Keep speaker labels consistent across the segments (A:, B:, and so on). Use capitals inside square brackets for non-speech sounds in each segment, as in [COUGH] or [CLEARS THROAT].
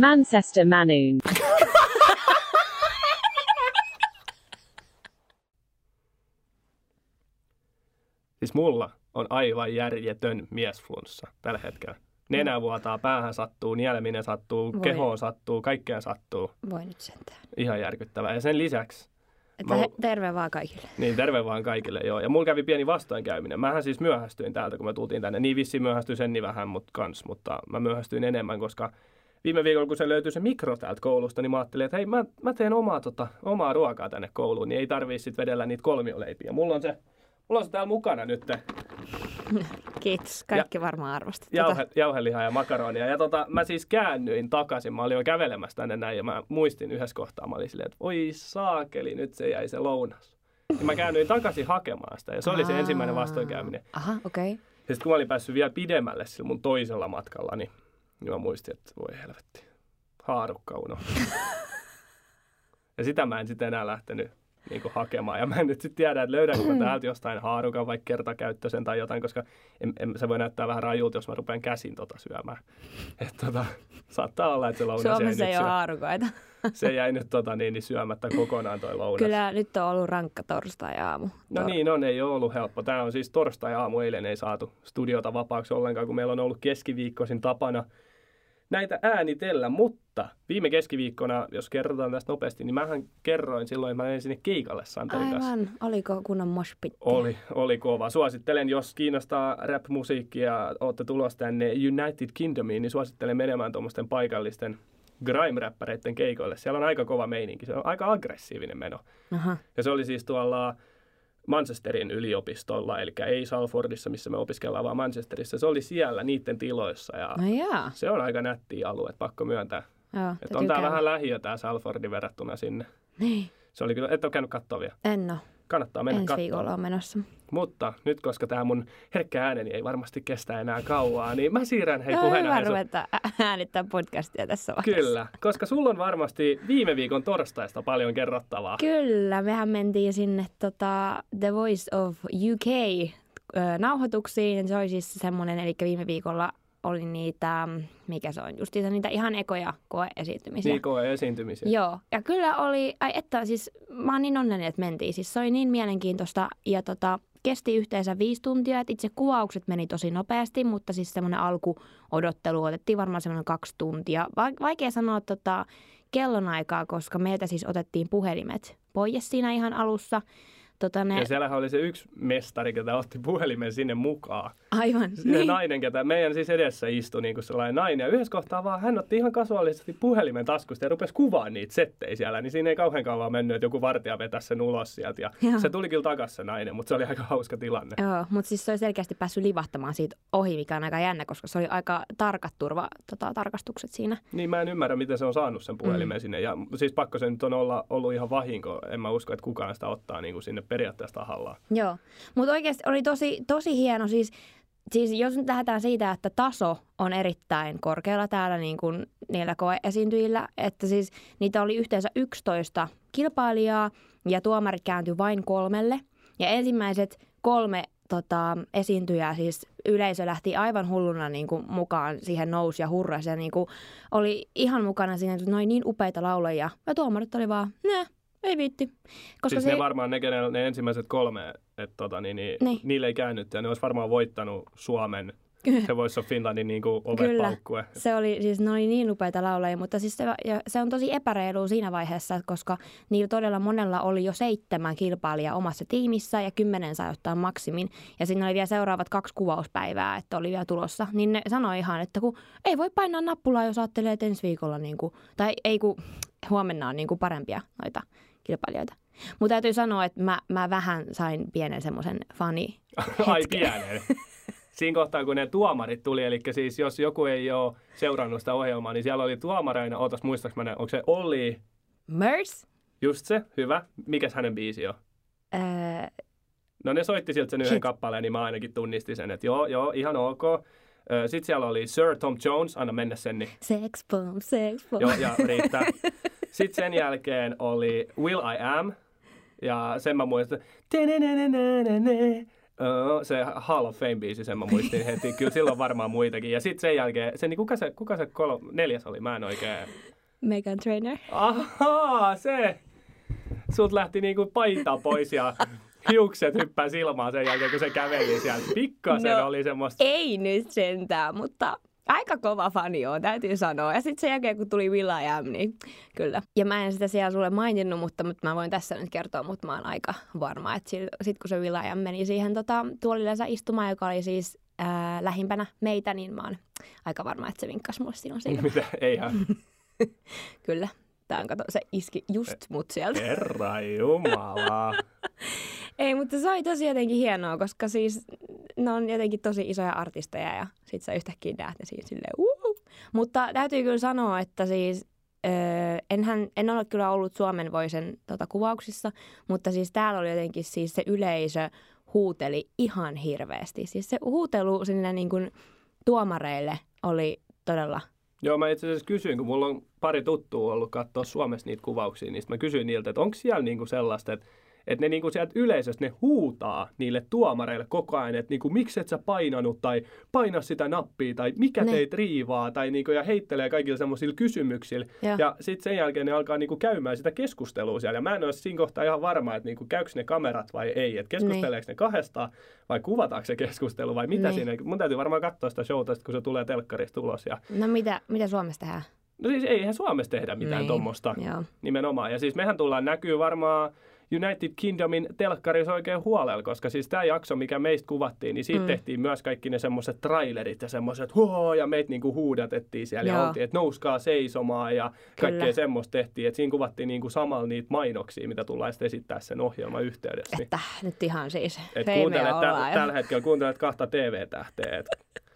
A: Manchester Manoon.
B: Siis mulla on aivan järjetön miesflunssa tällä hetkellä. Nenä vuotaa, päähän sattuu, nieleminen sattuu,
C: Voi.
B: kehoon sattuu, kaikkeen sattuu.
C: Voi nyt sentään.
B: Ihan järkyttävää. Ja sen lisäksi,
C: Että
B: Mä-
C: he, terve vaan kaikille.
B: niin terve vaan kaikille joo. Ja mulla kävi pieni vastoinkäyminen. Mähän siis myöhästyin täältä, kun me tultiin tänne. Niin vissiin myöhästyin sen niin vähän, mutta kans. Mutta mä myöhästyin enemmän, koska viime viikolla, kun se löytyi se mikro täältä koulusta, niin mä ajattelin, että hei, mä, mä teen omaa, tota, omaa ruokaa tänne kouluun, niin ei tarvii sit vedellä niitä kolmioleipiä. Mulla on se, mulla on se täällä mukana nyt.
C: Kiitos. Kaikki varmaan arvostat.
B: Jauhe, jauhelihaa ja makaronia. Ja tota, mä siis käännyin takaisin. Mä olin jo kävelemässä tänne näin ja mä muistin yhdessä kohtaa. Mä olin silleen, että voi saakeli, nyt se jäi se lounas. Ja mä käännyin takaisin hakemaan sitä ja se oli se ensimmäinen vastoinkäyminen.
C: Aha, okei. Okay.
B: Ja sitten kun mä olin päässyt vielä pidemmälle sillä mun toisella matkalla, niin, niin mä muistin, että voi helvetti, haarukka unohtu. [LAUGHS] ja sitä mä en sitten enää lähtenyt niin kuin hakemaan. Ja mä en nyt sitten tiedä, että löydänkö mä täältä jostain haarukan vai kertakäyttöisen tai jotain, koska en, en, se voi näyttää vähän rajulta, jos mä rupean käsin tota syömään. [LAUGHS] Että tota, saattaa olla, että se lounas jäi
C: Suomessa
B: nyt,
C: ei ole haarukoita. [LAUGHS]
B: se jäi nyt tota, niin, niin syömättä kokonaan toi lounas.
C: Kyllä nyt on ollut rankka torstai-aamu.
B: No
C: Tor-
B: niin on, ei ole ollut helppo. Tämä on siis torstai-aamu, eilen ei saatu studiota vapaaksi ollenkaan, kun meillä on ollut keskiviikkoisin tapana näitä äänitellä. Mutta viime keskiviikkona, jos kerrotaan tästä nopeasti, niin mähän kerroin silloin, että mä menin sinne keikalle Santerin kanssa.
C: Aivan. Oliko kunnon moshpitti?
B: Oli, oli kova. Suosittelen, jos kiinnostaa rap-musiikkia ja olette tulossa tänne United Kingdomiin, niin suosittelen menemään tuommoisten paikallisten grime-räppäreiden keikoille. Siellä on aika kova meininki. Se on aika aggressiivinen meno.
C: Aha.
B: Ja se oli siis tuolla Manchesterin yliopistolla, eli ei Salfordissa, missä me opiskellaan, vaan Manchesterissa. Se oli siellä niiden tiloissa ja
C: No jaa.
B: se on aika nätti alue, pakko myöntää.
C: Joo,
B: Että on tää
C: käydä.
B: vähän lähiö tää Salfordin verrattuna sinne.
C: Niin.
B: Se oli kyllä, et ole käynyt katsoa vielä.
C: En oo.
B: Kannattaa mennä
C: Ensi viikolla on menossa.
B: Mutta nyt, koska tämä mun herkkä ääneni ei varmasti kestä enää kauaa, niin mä siirrän hei
C: Joo,
B: puheena.
C: hyvä ruveta äänittää podcastia tässä vaiheessa.
B: Kyllä, koska sulla on varmasti viime viikon torstaista paljon kerrottavaa.
C: Kyllä, mehän mentiin sinne tota, The Voice of UK nauhoituksiin. Se oli siis semmoinen, eli viime viikolla oli niitä, mikä se on, justiinsa niitä ihan ekoja koeesiintymisiä.
B: Niin koe esiintymisiä.
C: Joo, ja kyllä oli, ai että siis mä oon niin onnellinen, että mentiin. Siis se oli niin mielenkiintoista ja tota, kesti yhteensä viisi tuntia, että itse kuvaukset meni tosi nopeasti, mutta siis semmoinen alkuodottelu otettiin varmaan semmoinen kaksi tuntia. Va- vaikea sanoa tota kellonaikaa, koska meiltä siis otettiin puhelimet pois siinä ihan alussa. Tota, ne,
B: Ja siellähän oli se yksi mestari, ketä otti puhelimen sinne mukaan.
C: aivan.
B: Se nainen, ketä meidän siis edessä istui niin kuin sellainen nainen. Ja yhdessä kohtaa vaan hän otti ihan kasuaalisesti puhelimen taskusta ja rupesi kuvaamaan niitä settejä siellä. Niin siinä ei kauhean kauan mennyt, että joku vartija vetäisi sen ulos sieltä. Ja
C: Joo.
B: se tuli kyllä takaisin se nainen, mutta se oli aika hauska tilanne.
C: Joo, mutta siis se oli selkeästi päässyt livahtamaan siitä ohi, mikä on aika jännä, koska se oli aika tarkat turva, tota, tarkastukset siinä.
B: Niin mä en ymmärrä, miten se on saanut sen puhelimen mm. sinne. Ja siis pakko se nyt on olla, ollut ihan vahinko. En mä usko, että kukaan sitä ottaa niin kuin sinne periaatteessa tahallaan.
C: Joo, mutta oikeasti oli tosi, tosi hieno. Siis, siis jos nyt lähdetään siitä, että taso on erittäin korkealla täällä niin kuin niillä koeesiintyjillä, että siis niitä oli yhteensä 11 kilpailijaa ja tuomarit kääntyi vain kolmelle. Ja ensimmäiset kolme tota, esiintyjää, siis yleisö lähti aivan hulluna niin kuin, mukaan siihen nousi ja hurrasi ja niin kuin, oli ihan mukana siinä, että noin niin upeita laulajia. Ja tuomarit oli vaan, nää, ei viitti.
B: Koska siis se... ne varmaan ne, kenellä ne ensimmäiset kolme, että tota, niin, niin,
C: Niin.
B: niille ei käynyt ja ne olisi varmaan voittanut Suomen se voisi olla Finlandin niin kuin ovet
C: Kyllä.
B: paukkue.
C: Se oli siis, ne oli niin upeita laulajia, mutta siis se, ja se on tosi epäreilu siinä vaiheessa, koska niillä todella monella oli jo seitsemän kilpailijaa omassa tiimissä ja kymmenen sai ottaa maksimin. Ja siinä oli vielä seuraavat kaksi kuvauspäivää, että oli vielä tulossa. Niin ne sanoi ihan, että kun ei voi painaa nappulaa, jos ajattelee, että ensi viikolla, niin kuin, tai ei kun huomenna on niin kuin parempia noita kilpailijoita. Mutta täytyy sanoa, että mä, mä vähän sain pienen semmoisen fani
B: Ai pienen. [LAUGHS] Siinä kohtaa, kun ne tuomarit tuli, eli siis jos joku ei ole seurannut sitä ohjelmaa, niin siellä oli tuomareina, ootas muistaaks mä ne, onko se Olli,
C: Mers?
B: just se, hyvä. Mikäs hänen biisi on?
C: Öö,
B: No ne soitti sieltä sen yhden kappaleen, niin mä ainakin tunnistin sen, että joo, joo, ihan ok. Sitten siellä oli Sir Tom Jones, anna mennä sen, niin
C: sex bomb, sex bomb.
B: joo, ja riittää. [LAUGHS] Sitten sen jälkeen oli Will I Am, ja sen mä muistan, "Tenenenenenene, Uh, se Hall of Fame-biisi, sen mä muistin heti. Kyllä silloin varmaan muitakin. Ja sitten sen jälkeen, se, niin kuka se, kuka se kol- neljäs oli? Mä en oikein...
C: Megan Trainer.
B: Ahaa, se! Sut lähti niinku paita pois ja hiukset hyppää silmaan sen jälkeen, kun se käveli sieltä. Pikkasen no, oli semmoista...
C: Ei nyt sentään, mutta aika kova fani on, täytyy sanoa. Ja sitten sen jälkeen, kun tuli Will.i.am, niin kyllä. Ja mä en sitä siellä sulle maininnut, mutta, mutta mä voin tässä nyt kertoa, mutta mä oon aika varma, että sitten kun se Will.i.am meni siihen tota, tuolillensa istumaan, joka oli siis ää, lähimpänä meitä, niin mä oon aika varma, että se vinkkasi mulle sinun siinä.
B: Mitä? Eihän. [LAUGHS]
C: kyllä. Tämä kato, se iski just mut sieltä.
B: Herra Jumala. [LAUGHS]
C: Ei, mutta se oli tosi jotenkin hienoa, koska siis ne on jotenkin tosi isoja artisteja ja sit sä yhtäkkiä näet ne siinä silleen uhu. Mutta täytyy kyllä sanoa, että siis öö, enhän, en ole kyllä ollut Suomen voisen tota, kuvauksissa, mutta siis täällä oli jotenkin siis se yleisö huuteli ihan hirveästi. Siis se huutelu sinne niin kuin tuomareille oli todella
B: Joo, mä itse asiassa kysyin, kun mulla on pari tuttua ollut katsoa Suomessa niitä kuvauksia, niin mä kysyin niiltä, että onko siellä niinku sellaista, että että ne niinku sieltä yleisöstä ne huutaa niille tuomareille koko ajan, että niinku, miksi et sä painanut tai paina sitä nappia tai mikä ne. teit riivaa tai niinku, ja heittelee kaikilla semmoisilla kysymyksillä. Ja, ja sitten sen jälkeen ne alkaa niinku käymään sitä keskustelua siellä. Ja mä en ole siinä kohtaa ihan varma, että niinku, käykö ne kamerat vai ei. Että keskusteleeko ne kahdesta vai kuvataanko se keskustelu vai mitä ne. siinä. Mun täytyy varmaan katsoa sitä showta, kun se tulee telkkarista ulos. Ja...
C: No mitä, mitä Suomessa tehdään?
B: No siis eihän Suomessa tehdä mitään niin. tuommoista nimenomaan. Ja siis mehän tullaan näkyy varmaan United Kingdomin telkkarissa oikein huolella, koska siis tämä jakso, mikä meistä kuvattiin, niin siitä mm. tehtiin myös kaikki ne semmoiset trailerit ja semmoiset huo ja meitä niinku huudatettiin siellä Joo. ja oltiin, että nouskaa seisomaan ja Kyllä. kaikkea semmoista tehtiin. Että siinä kuvattiin niinku samalla niitä mainoksia, mitä tullaan sitten esittää sen ohjelman yhteydessä.
C: Että nyt ihan siis
B: Et kuuntelet, täl, tällä hetkellä kuuntelet kahta TV-tähteä. [LAUGHS]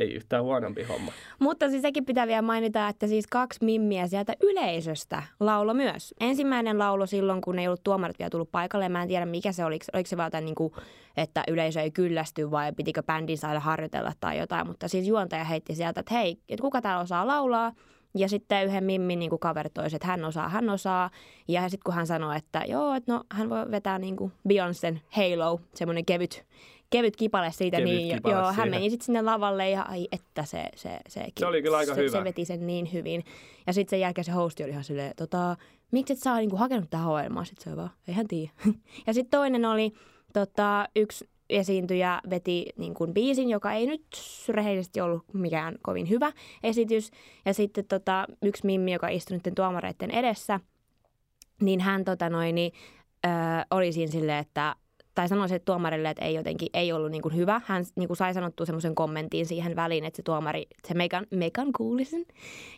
B: ei yhtään huonompi homma.
C: Mutta siis sekin pitää vielä mainita, että siis kaksi mimmiä sieltä yleisöstä laulo myös. Ensimmäinen laulo silloin, kun ei ollut tuomarit vielä tullut paikalle. Mä en tiedä, mikä se oli. Oliko se vaan niin kuin, että yleisö ei kyllästy vai pitikö bändin saada harjoitella tai jotain. Mutta siis juontaja heitti sieltä, että hei, että kuka täällä osaa laulaa. Ja sitten yhden Mimmin niin kaveri toisi, että hän osaa, hän osaa. Ja sitten kun hän sanoi, että joo, että no hän voi vetää niin Beyoncé Halo, semmoinen kevyt, kevyt kipale siitä, kevyt niin kipale joo, hän meni sitten sinne lavalle ja ai että se, se, se,
B: se oli kyllä aika
C: se,
B: hyvä.
C: Se veti sen niin hyvin. Ja sitten sen jälkeen se hosti oli ihan silleen, tota, miksi et sä niinku hakenut tähän ohjelmaan? Sitten se oli vaan, eihän tiedä. [LAUGHS] ja sitten toinen oli tota, yksi esiintyjä veti niin kuin biisin, joka ei nyt rehellisesti ollut mikään kovin hyvä esitys. Ja sitten tota, yksi mimmi, joka istui nyt tuomareiden edessä, niin hän tota noin, niin, ö, oli siinä silleen, että tai sanoi se tuomarille, että ei jotenkin ei ollut niin kuin hyvä. Hän niin kuin sai sanottua semmoisen kommentin siihen väliin, että se tuomari, se Megan, Megan kuuli sen.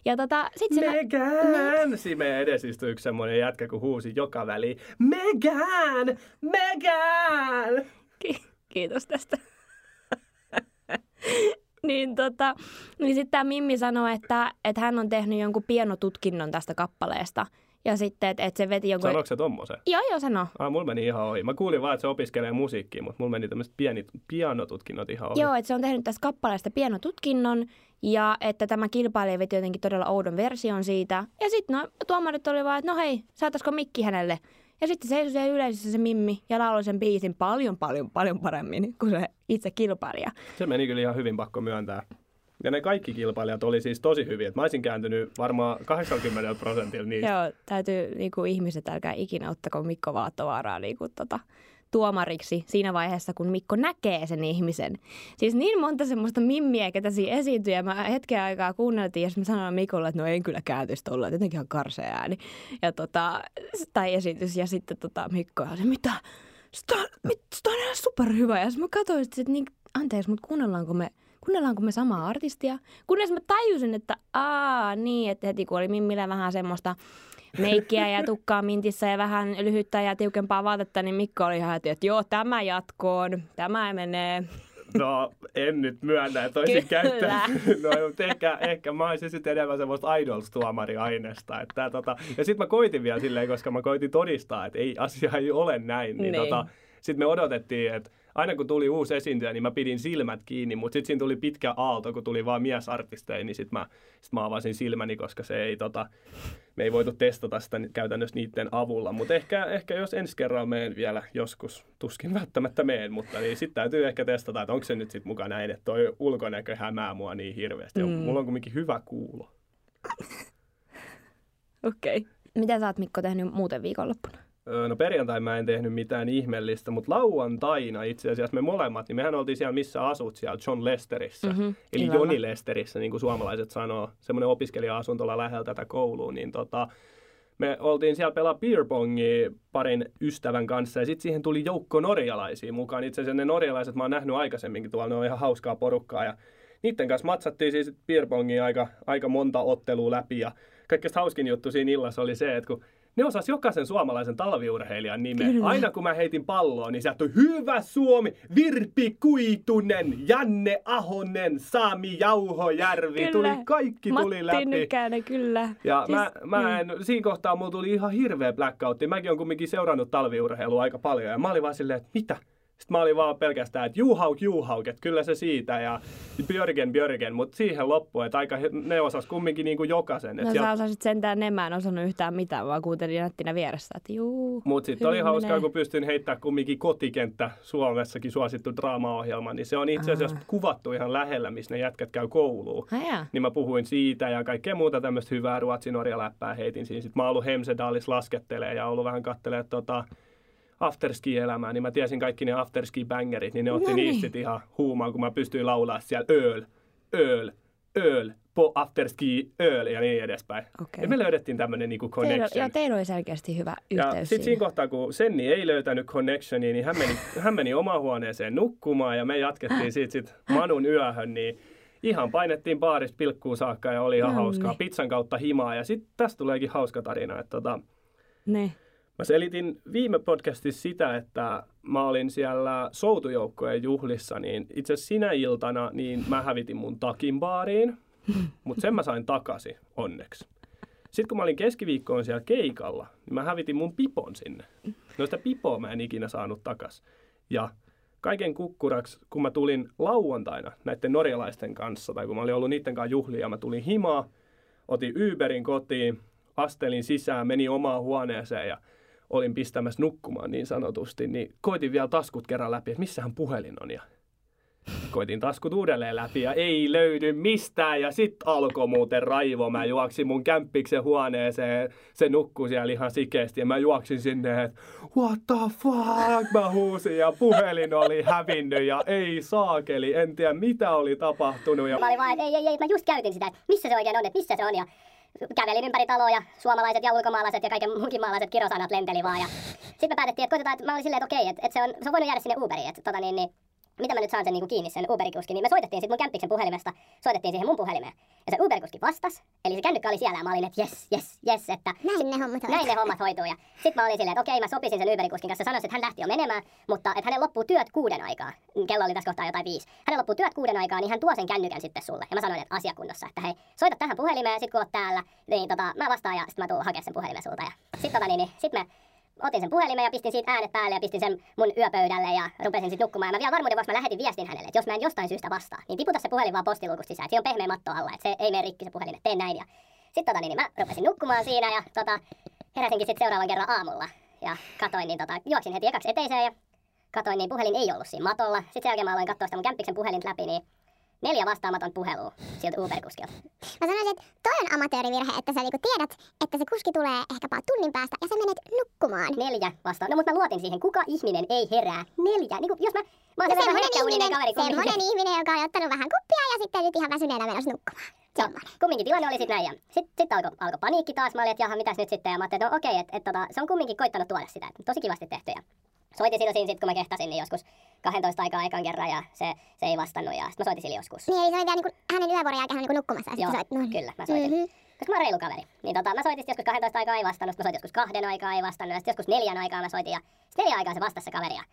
C: Ja tota, sit se
B: Megan! Me... Siinä meidän edessä istui yksi semmoinen jätkä, kun huusi joka väliin. Megan! Megan!
C: Ki- kiitos tästä. [LAUGHS] niin tota, niin sitten tämä Mimmi sanoi, että, että hän on tehnyt jonkun pienotutkinnon tästä kappaleesta – ja sitten, että et se veti jonkun...
B: Sanoiko se tommosen?
C: Joo, joo, sano.
B: Ah, mulla meni ihan ohi. Mä kuulin vaan, että se opiskelee musiikkia, mutta mulla meni tämmöiset pienit pianotutkinnot ihan ohi.
C: Joo, että se on tehnyt tästä kappaleesta pianotutkinnon ja että tämä kilpailija veti jotenkin todella oudon version siitä. Ja sitten no, tuomarit oli vaan, että no hei, saataisiko mikki hänelle? Ja sitten seisoi siellä yleisössä se Mimmi ja lauloi sen biisin paljon, paljon, paljon paremmin kuin se itse kilpailija.
B: Se meni kyllä ihan hyvin pakko myöntää. Ja ne kaikki kilpailijat oli siis tosi hyviä. Mä olisin kääntynyt varmaan 80 prosentilla niistä.
C: Joo, täytyy niin kuin ihmiset, älkää ikinä ottako Mikko Vaattovaaraa niin kuin, tota, tuomariksi siinä vaiheessa, kun Mikko näkee sen ihmisen. Siis niin monta semmoista mimmiä, ketä siinä esiintyy, ja mä hetken aikaa kuunneltiin, ja mä sanoin Mikolle, että no en kyllä kääntyisi tuolla, että jotenkin ihan karsea ääni. Ja tota, tai esitys, ja sitten tota, Mikko se, mitä? Sitä on, on ihan superhyvä. Ja mä katsoin, että niin, anteeksi, mutta kuunnellaanko me kuunnellaanko me samaa artistia. Kunnes mä tajusin, että aa niin, että heti kun oli Mimmillä vähän semmoista meikkiä ja tukkaa mintissä ja vähän lyhyttä ja tiukempaa vaatetta, niin Mikko oli ihan, että joo, tämä jatkoon, tämä menee.
B: No, en nyt myönnä, että olisin käyttänyt. No, mutta ehkä, ehkä mä olisin sitten enemmän semmoista idols-tuomari-aineesta. Että, tota, ja sitten mä koitin vielä silleen, koska mä koitin todistaa, että ei, asia ei ole näin. Niin, niin. Tota, sitten me odotettiin, että aina kun tuli uusi esiintyjä, niin mä pidin silmät kiinni, mutta sitten siinä tuli pitkä aalto, kun tuli vaan miesartisteja, niin sitten mä, sit mä avasin silmäni, koska se ei, tota, me ei voitu testata sitä käytännössä niiden avulla. Mutta ehkä, ehkä jos ensi kerralla meen vielä joskus, tuskin välttämättä meen, mutta niin sitten täytyy ehkä testata, että onko se nyt sitten mukaan näin, että toi ulkonäkö hämää mua niin hirveästi. Mm. Mulla on kuitenkin hyvä kuulo. [LAUGHS]
C: Okei. Okay. Mitä sä oot Mikko tehnyt muuten viikonloppuna?
B: No perjantai mä en tehnyt mitään ihmeellistä, mutta lauantaina itse asiassa me molemmat, niin mehän oltiin siellä missä asut siellä John Lesterissä. Mm-hmm, eli Ilalla. Joni Lesterissä, niin kuin suomalaiset sanoo, semmoinen opiskelija-asuntola lähellä tätä koulua, niin tota, me oltiin siellä pelaa beerpongia parin ystävän kanssa ja sitten siihen tuli joukko norjalaisia mukaan. Itse asiassa ne norjalaiset mä oon nähnyt aikaisemminkin tuolla, ne on ihan hauskaa porukkaa ja niiden kanssa matsattiin siis beerpongia aika, aika monta ottelua läpi ja kaikkein hauskin juttu siinä illassa oli se, että kun ne osas jokaisen suomalaisen talviurheilijan nimen. Kyllä. Aina kun mä heitin palloa, niin sieltä Hyvä Suomi, Virpi Kuitunen, Janne Ahonen, Sami Jauhojärvi. Kyllä. Tuli, kaikki
C: Matti
B: tuli läpi.
C: Nykänen, kyllä.
B: Ja siis, mä, mä en, mm. siinä kohtaa mulla tuli ihan hirveä blackoutti. Mäkin on kumminkin seurannut talviurheilua aika paljon. Ja mä olin vaan silleen, että mitä? Sitten mä olin vaan pelkästään, että juhauk, juhauk, että kyllä se siitä ja Björgen, Björgen, mutta siihen loppuun, että aika ne osas kumminkin niin kuin jokaisen.
C: No sä osasit sentään, ne mä en osannut yhtään mitään, vaan kuuntelin nättinä vieressä, että juu.
B: Mutta sitten oli hauskaa, kun pystyin heittämään kumminkin kotikenttä Suomessakin suosittu draamaohjelma, niin se on itse asiassa Aha. kuvattu ihan lähellä, missä ne jätkät käy kouluun.
C: Aja.
B: Niin mä puhuin siitä ja kaikkea muuta tämmöistä hyvää ruotsin läppää heitin siinä. Sitten mä oon ollut Hemsedaalis laskettelee ja ollut vähän kattelee tota, afterski-elämää, niin mä tiesin kaikki ne afterski-bangerit, niin ne otti no niin. niistä ihan huumaan, kun mä pystyin laulaa siellä öl, öl, öl, po afterski öl ja niin edespäin. Okay. Ja me löydettiin tämmöinen niinku connection.
C: Teillä, joo, teillä oli selkeästi hyvä yhteys
B: Ja sitten siinä kohtaa, kun Senni ei löytänyt connectionia, niin hän meni, [LAUGHS] hän meni omaan huoneeseen nukkumaan ja me jatkettiin [LAUGHS] siitä sit Manun yöhön, niin ihan painettiin baarista pilkkuun saakka ja oli ihan no hauskaa. Niin. Pizzan kautta himaa ja sitten tästä tuleekin hauska tarina, että tota,
C: ne.
B: Mä selitin viime podcastissa sitä, että mä olin siellä soutujoukkojen juhlissa, niin itse sinä iltana niin mä hävitin mun takin baariin, [LAUGHS] mutta sen mä sain takaisin onneksi. Sitten kun mä olin keskiviikkoon siellä keikalla, niin mä hävitin mun pipon sinne. No sitä pipoa mä en ikinä saanut takas. Ja kaiken kukkuraksi, kun mä tulin lauantaina näiden norjalaisten kanssa, tai kun mä olin ollut niiden kanssa juhlia, mä tulin himaa, otin Uberin kotiin, astelin sisään, menin omaan huoneeseen ja olin pistämässä nukkumaan niin sanotusti, niin koitin vielä taskut kerran läpi, että missähän puhelin on. Ja koitin taskut uudelleen läpi ja ei löydy mistään. Ja sitten alkoi muuten raivo. Mä juoksin mun kämppiksen huoneeseen. Se nukkui siellä ihan sikeesti ja mä juoksin sinne, että what the fuck? Mä huusin ja puhelin oli hävinnyt ja ei saakeli. En tiedä mitä oli tapahtunut. Ja...
A: Mä olin vaan, että ei, ei, ei, mä just käytin sitä, että missä se oikein on, että missä se on. Ja kävelin ympäri taloja, suomalaiset ja ulkomaalaiset ja kaiken muunkin maalaiset kirosanat lenteli vaan. Ja sitten me päätettiin, että koitetaan, että mä olin silleen, että okei, että, että se, on, se on voinut jäädä sinne Uberiin. Että, tota, niin, niin, mitä mä nyt saan sen niin kiinni sen Uberikuski, niin me soitettiin sitten mun kämppiksen puhelimesta, soitettiin siihen mun puhelimeen. Ja se Uberikuski vastas, eli se kännykkä oli siellä ja mä olin, että jes, jes, jes, että
D: näin ne hommat
A: Näin ne hommat hoituu. Ja sitten mä olin silleen, että okei, mä sopisin sen Uberikuskin kanssa, sanoisin, että hän lähti jo menemään, mutta että hänen loppuu työt kuuden aikaa. Kello oli tässä kohtaa jotain viisi. Hänen loppuu työt kuuden aikaa, niin hän tuo sen kännykän sitten sulle. Ja mä sanoin, että asiakunnossa, että hei, soita tähän puhelimeen, sit kun oot täällä, niin tota, mä vastaan ja sitten mä tuun hakemaan sen puhelimen sulta. Ja sitten tota, niin, niin, sit me otin sen puhelimen ja pistin siitä äänet päälle ja pistin sen mun yöpöydälle ja rupesin sitten nukkumaan. Ja mä vielä varmuuden vuoksi mä lähetin viestin hänelle, että jos mä en jostain syystä vastaa, niin tiputa se puhelin vaan postilukusta sisään. Siinä on pehmeä matto alla, että se ei mene rikki se puhelin, että teen näin. Ja sitten tota, niin, niin mä rupesin nukkumaan siinä ja tota, heräsinkin sitten seuraavan kerran aamulla. Ja katoin, niin tota, juoksin heti ekaksi eteiseen ja katoin, niin puhelin ei ollut siinä matolla. Sitten sen jälkeen mä aloin katsoa sitä mun kämppiksen puhelinta läpi, niin neljä vastaamaton puhelua sieltä Uber-kuskilta.
D: Mä sanoisin, että toi on amatöörivirhe, että sä niinku tiedät, että se kuski tulee ehkä vaan tunnin päästä ja sä menet nukkumaan.
A: Neljä vastaan. No mutta mä luotin siihen, kuka ihminen ei herää. Neljä. Niin jos mä, mä oon
D: no,
A: semmonen
D: ihminen,
A: kaveri.
D: Semmonen ihminen, joka on ottanut vähän kuppia ja sitten nyt ihan väsyneenä menossa nukkumaan.
A: Joo, kumminkin tilanne oli sitten näin. Ja sitten sit alkoi alko paniikki taas. Mä olin, että jaha, mitäs nyt sitten. Ja mä ajattelin, että no okei, että et, tota, se on kumminkin koittanut tuoda sitä. Tosi kivasti tehty. Ja soitin siinä sit, kun mä kehtasin, niin joskus 12 aikaa aikaan kerran ja se, se ei vastannut ja sitten mä soitin sille joskus.
D: Niin, eli se oli vielä niin hänen yövuoron jälkeen hän niin nukkumassa ja
A: Joo,
D: soit, no.
A: kyllä, mä soitin. Mm-hmm. Koska mä oon reilu kaveri. Niin tota, mä soitin joskus 12 aikaa ei vastannut, mä soitin joskus kahden aikaa ei vastannut ja sitten joskus neljän aikaa mä soitin ja sitten neljän aikaa se vastasi se kaveri ja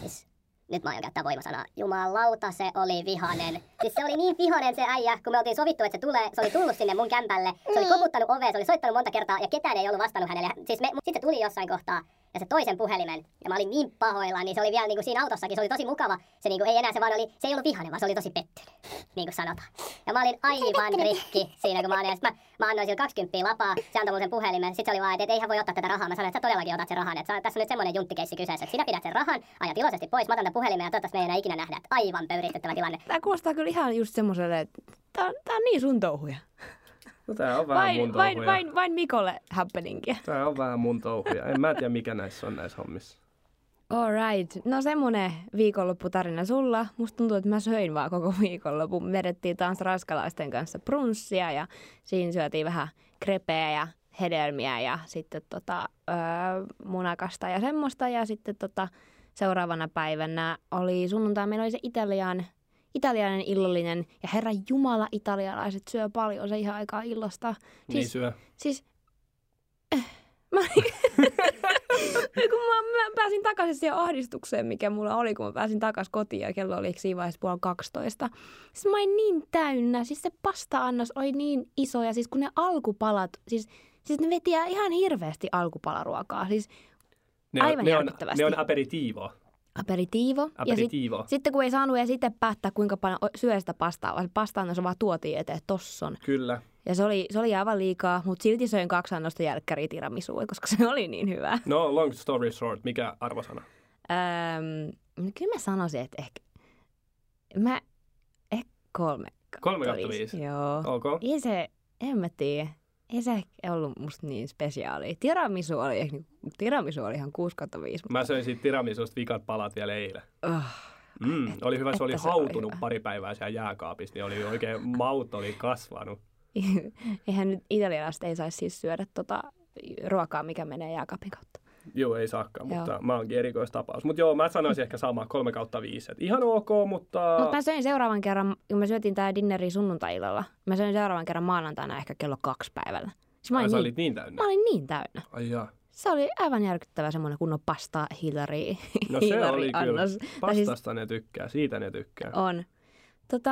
A: siis nyt mä aion käyttää voimasanaa. Jumalauta, se oli vihanen. Siis se oli niin vihanen se äijä, kun me oltiin sovittu, että se tulee. Se oli tullut sinne mun kämpälle. Se oli niin. koputtanut oveen, se oli soittanut monta kertaa ja ketään ei ollut vastannut hänelle. Siis me, sitten se tuli jossain kohtaa ja se toisen puhelimen. Ja mä olin niin pahoilla, niin se oli vielä niin kuin siinä autossakin, se oli tosi mukava. Se niin kuin, ei enää se vaan oli, se ei ollut vihainen, vaan se oli tosi pettynyt, [LAUGHS] niin kuin sanotaan. Ja mä olin aivan rikki siinä, kun mä olin, ja mä, mä annoin sille 20 lapaa, se antoi mulle sen puhelimen. Sitten se oli vaan, että et eihän voi ottaa tätä rahaa. Mä sanoin, että sä todellakin otat sen rahan. Että sä, tässä on nyt semmoinen junttikeissi kyseessä, että sinä pidät sen rahan, ajat iloisesti pois, mä otan tämän puhelimen ja toivottavasti me ei enää ikinä nähdä. Että aivan pöyristyttävä tilanne.
C: Tämä kuulostaa kyllä ihan just semmoiselle, että tämä on, tää on niin sun touhuja.
B: No tää on vähän mun
C: Vain, vain,
B: touhuja.
C: vain, vain Mikolle happeningia.
B: Tää on vähän mun touhuja. En mä tiedä mikä näissä on näissä hommissa.
C: Alright. No semmonen viikonlopputarina sulla. Musta tuntuu, että mä söin vaan koko viikonlopun. Me vedettiin taas raskalaisten kanssa brunssia ja siinä syötiin vähän krepeä ja hedelmiä ja sitten tota, öö, munakasta ja semmoista. Ja sitten tota, seuraavana päivänä oli sunnuntai, meillä oli se Italian, italialainen illallinen. Ja herra Jumala, italialaiset syö paljon se ihan aikaa illasta.
B: Niin syö.
C: Siis, eh, [LAUGHS] mä, [LAUGHS] kun mä, mä, pääsin takaisin siihen ahdistukseen, mikä mulla oli, kun mä pääsin takaisin kotiin ja kello oli siinä vaiheessa puoli 12. Siis mä olin niin täynnä, siis se pasta-annos oli niin iso ja siis kun ne alkupalat, siis, siis ne vetiää ihan hirveästi alkupalaruokaa. Siis
B: Ne on,
C: Aivan
B: ne on, ne on aperitivo.
C: aperitivo. Ja sit, sitten kun ei saanut edes itse päättää, kuinka paljon syö sitä pastaa, vaan se pasta-annos vaan tuotiin eteen, että tossa on.
B: Kyllä.
C: Ja se oli, se oli aivan liikaa, mutta silti söin kaksi annosta jälkkäriä tiramisua, koska se oli niin hyvä.
B: No, long story short. Mikä arvosana?
C: Öm, no kyllä mä sanoisin, että ehkä... Mä... Ehkä kolme.
B: Kolme
C: kautta
B: viisi.
C: Joo.
B: Ok.
C: Ei se... En mä tiedä. Ei se ehkä ollut musta niin spesiaali. Tiramisu oli, ehkä, tiramisu oli ihan 6 kautta 5.
B: Mä söin siitä tiramisusta vikat palat vielä eilen.
C: Oh,
B: Mm, oli hyvä, se oli
C: se oli
B: hautunut
C: hyvä.
B: pari päivää siellä jääkaapissa, niin oli oikein, maut oli kasvanut. [LAUGHS]
C: eihän nyt italialaiset ei saisi siis syödä tota ruokaa, mikä menee jääkaapin kautta.
B: Joo, ei saakkaan,
C: Joo.
B: mutta mä oonkin erikoistapaus. Mutta joo, mä sanoisin ehkä sama, kolme kautta viisi. Et ihan ok, mutta...
C: Mutta mä söin seuraavan kerran, kun me syötiin tää dinneri sunnuntai-illalla, mä söin seuraavan kerran maanantaina ehkä kello kaksi päivällä. Siis mä
B: Ai,
C: niin,
B: olit niin täynnä.
C: mä olin niin täynnä.
B: Ai jaa.
C: Se oli aivan järkyttävä semmoinen kunnon pasta Hillary,
B: No se
C: Hillary
B: oli kyllä.
C: siis
B: Pastasta ne tykkää, siitä ne tykkää.
C: on. Tota,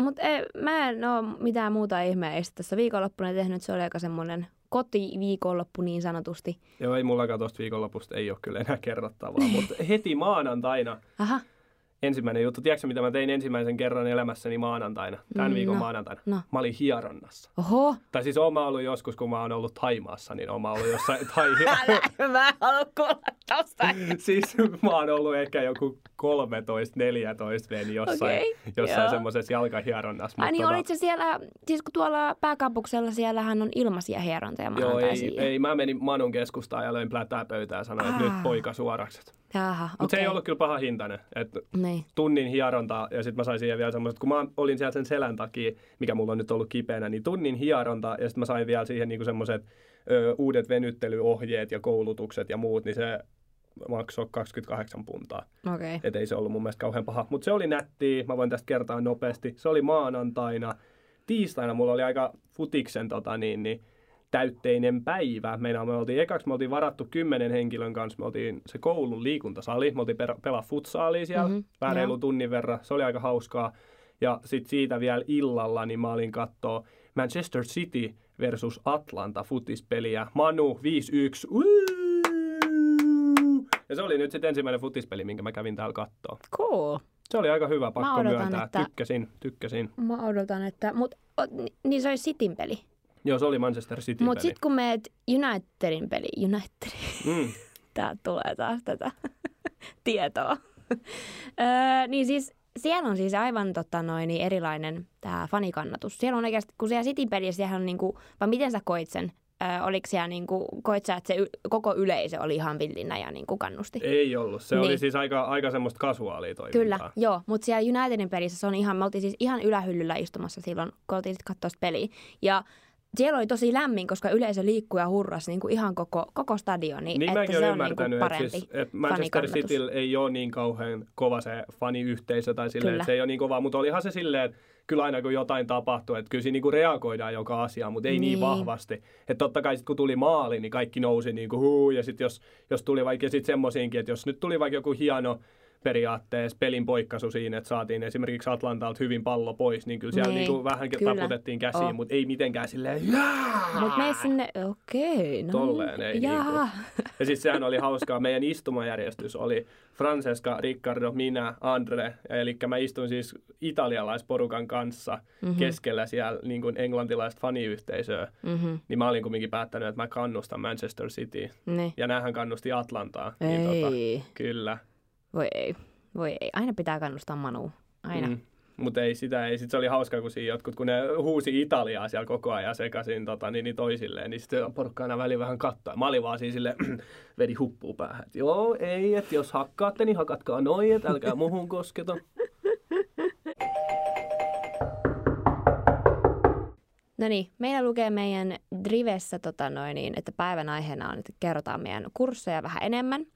C: mutta mä en ole mitään muuta ihmeellistä tässä viikonloppuna tehnyt. Se oli aika semmoinen kotiviikonloppu niin sanotusti.
B: Joo, ei mullakaan tosta viikonlopusta ei ole kyllä enää kerrottavaa, mutta heti maanantaina
C: Aha,
B: ensimmäinen juttu. Tiedätkö mitä mä tein ensimmäisen kerran elämässäni maanantaina? Tämän
C: Mm,
B: viikon
C: no,
B: maanantaina.
C: no.
B: Mä olin hieronnassa.
C: oho.
B: Tai siis oon mä ollut joskus, kun mä oon ollut Taimaassa, niin oon mä ollut jossain [LAUGHS] tai...
C: mä en halua kuulla tosta. [LAUGHS]
B: siis mä oon ollut ehkä joku 13-14 veni jossain,
C: Okei,
B: jossain
C: joo.
B: semmoisessa jalkahieronnassa.
C: Ai niin,
B: tota-
C: siellä, siis kun tuolla pääkampuksella siellähän on ilmaisia hierontoja
B: Joo, ei, ei, mä menin Manun keskustaan ja löin plätää pöytään ja sanoin, että nyt poika suorakset.
C: Jaha,
B: Mutta
C: okei.
B: se ei ollut kyllä paha hintainen. Että
C: Niin.
B: tunnin hieronta ja sitten mä sain siihen vielä semmoiset, kun mä olin siellä sen selän takia, mikä mulla on nyt ollut kipeänä, niin tunnin hieronta ja sitten mä sain vielä siihen niinku semmoiset uudet venyttelyohjeet ja koulutukset ja muut, niin se maksoi 28 puntaa.
C: Okei.
B: Et ei se ollut mun mielestä kauhean paha. Mutta se oli nättiä, mä voin tästä kertoa nopeasti. Se oli maanantaina. Tiistaina mulla oli aika futiksen tota, niin, niin, täytteinen päivä. Meillä me oltiin ekaksi, me oltiin varattu kymmenen henkilön kanssa, me oltiin se koulun liikuntasali, me oltiin pelaa futsaalia siellä,
C: Mhm,
B: mm-hmm, vähän tunnin verran, se oli aika hauskaa. Ja sitten siitä vielä illalla, niin mä olin kattoo Manchester City versus Atlanta futispeliä. Manu 5-1. Uu! Ja se oli nyt sitten ensimmäinen futispeli, minkä mä kävin täällä kattoo.
C: Cool.
B: Se oli aika hyvä, pakko
C: odotan,
B: myöntää.
C: että-
B: Tykkäsin, tykkäsin.
C: Mä odotan, että... Mut, o, niin se olisi Cityn peli.
B: Joo, se oli Manchester City
C: Mutta
B: peli.
C: sitten kun meet Unitedin peli, United,
B: Mm. [LAUGHS]
C: tää tulee taas tätä [LAUGHS] tietoa. öö, niin siis siellä on siis aivan tota, noin, niin erilainen tämä fanikannatus. Siellä on oikeasti, kun siellä City-pelissä siellä on niinku, vai miten sä koit sen? Öö, oliko siellä niinku, koit sä, että se y- koko yleisö oli ihan villinä ja niinku kannusti?
B: Ei ollut. Se
C: Niin.
B: oli siis aika, aika semmoista kasuaalia toimintaa.
C: Kyllä, joo, mutta siellä Unitedin pelissä se on ihan, me oltiin siis ihan ylähyllyllä istumassa silloin, kun oltiin sitten katsoa peliä. Ja siellä oli tosi lämmin, koska yleisö liikkui ja hurras niin kuin ihan koko, koko stadioni.
B: Niin
C: että
B: mäkin olen
C: niin
B: ymmärtänyt,
C: kuin
B: että, siis, että Manchester. Cityllä ei ole niin kauhean kova se faniyhteisö tai silleen,
C: Kyllä.
B: että se ei ole niin kova, mutta olihan se silleen, että kyllä aina kun jotain tapahtuu, että kyllä siinä niinku reagoidaan joka asiaan, mutta ei niin,
C: Niin.
B: vahvasti. Että totta kai sit, kun tuli maali, niin kaikki nousi niin kuin huu, ja sitten jos, jos tuli vaikka sit semmosiinkin, että jos nyt tuli vaikka joku hieno periaatteessa pelin poikkaisu siinä, että saatiin esimerkiksi Atlantalta hyvin pallo pois, niin kyllä siellä
C: Niin,
B: niin, niin vähän
C: kyllä.
B: taputettiin käsiin,
C: Oh.
B: mutta ei mitenkään silleen jaa!
C: Mutta mene sinne, okei, no
B: Tolleen ei
C: jaha.
B: Ja sitten sehän oli hauskaa. Meidän istumajärjestys oli Francesca, Riccardo, minä, Andre. Eli mä istuin siis italialaisporukan kanssa mm-hmm. keskellä siellä niin kuin englantilaista faniyhteisöä.
C: Mhm,
B: Niin mä olin kumminkin päättänyt, että mä kannustan Manchester City.
C: niin.
B: Ja näähän kannusti Atlantaa.
C: Ei,
B: Niin, tota, kyllä.
C: Voi ei, voi ei. Aina pitää kannustaa Manua, aina.
B: Mm. Mutta ei sitä, ei. Sit se oli hauskaa, kun siinä jotkut, kun ne huusi Italiaa siellä koko ajan sekaisin tota, niin, niin toisilleen, niin sitten porukka aina väliin vähän kattaa. Mä olin vaan siinä silleen, [CLEARS THROAT] vedi huppuu päähän. Et, Joo, ei, että jos hakkaatte, niin hakatkaa noin, että älkää muhun kosketo. [LAUGHS]
C: No niin, meillä lukee meidän Drivessä, tota noin, niin, että päivän aiheena on, että kerrotaan meidän kursseja vähän enemmän.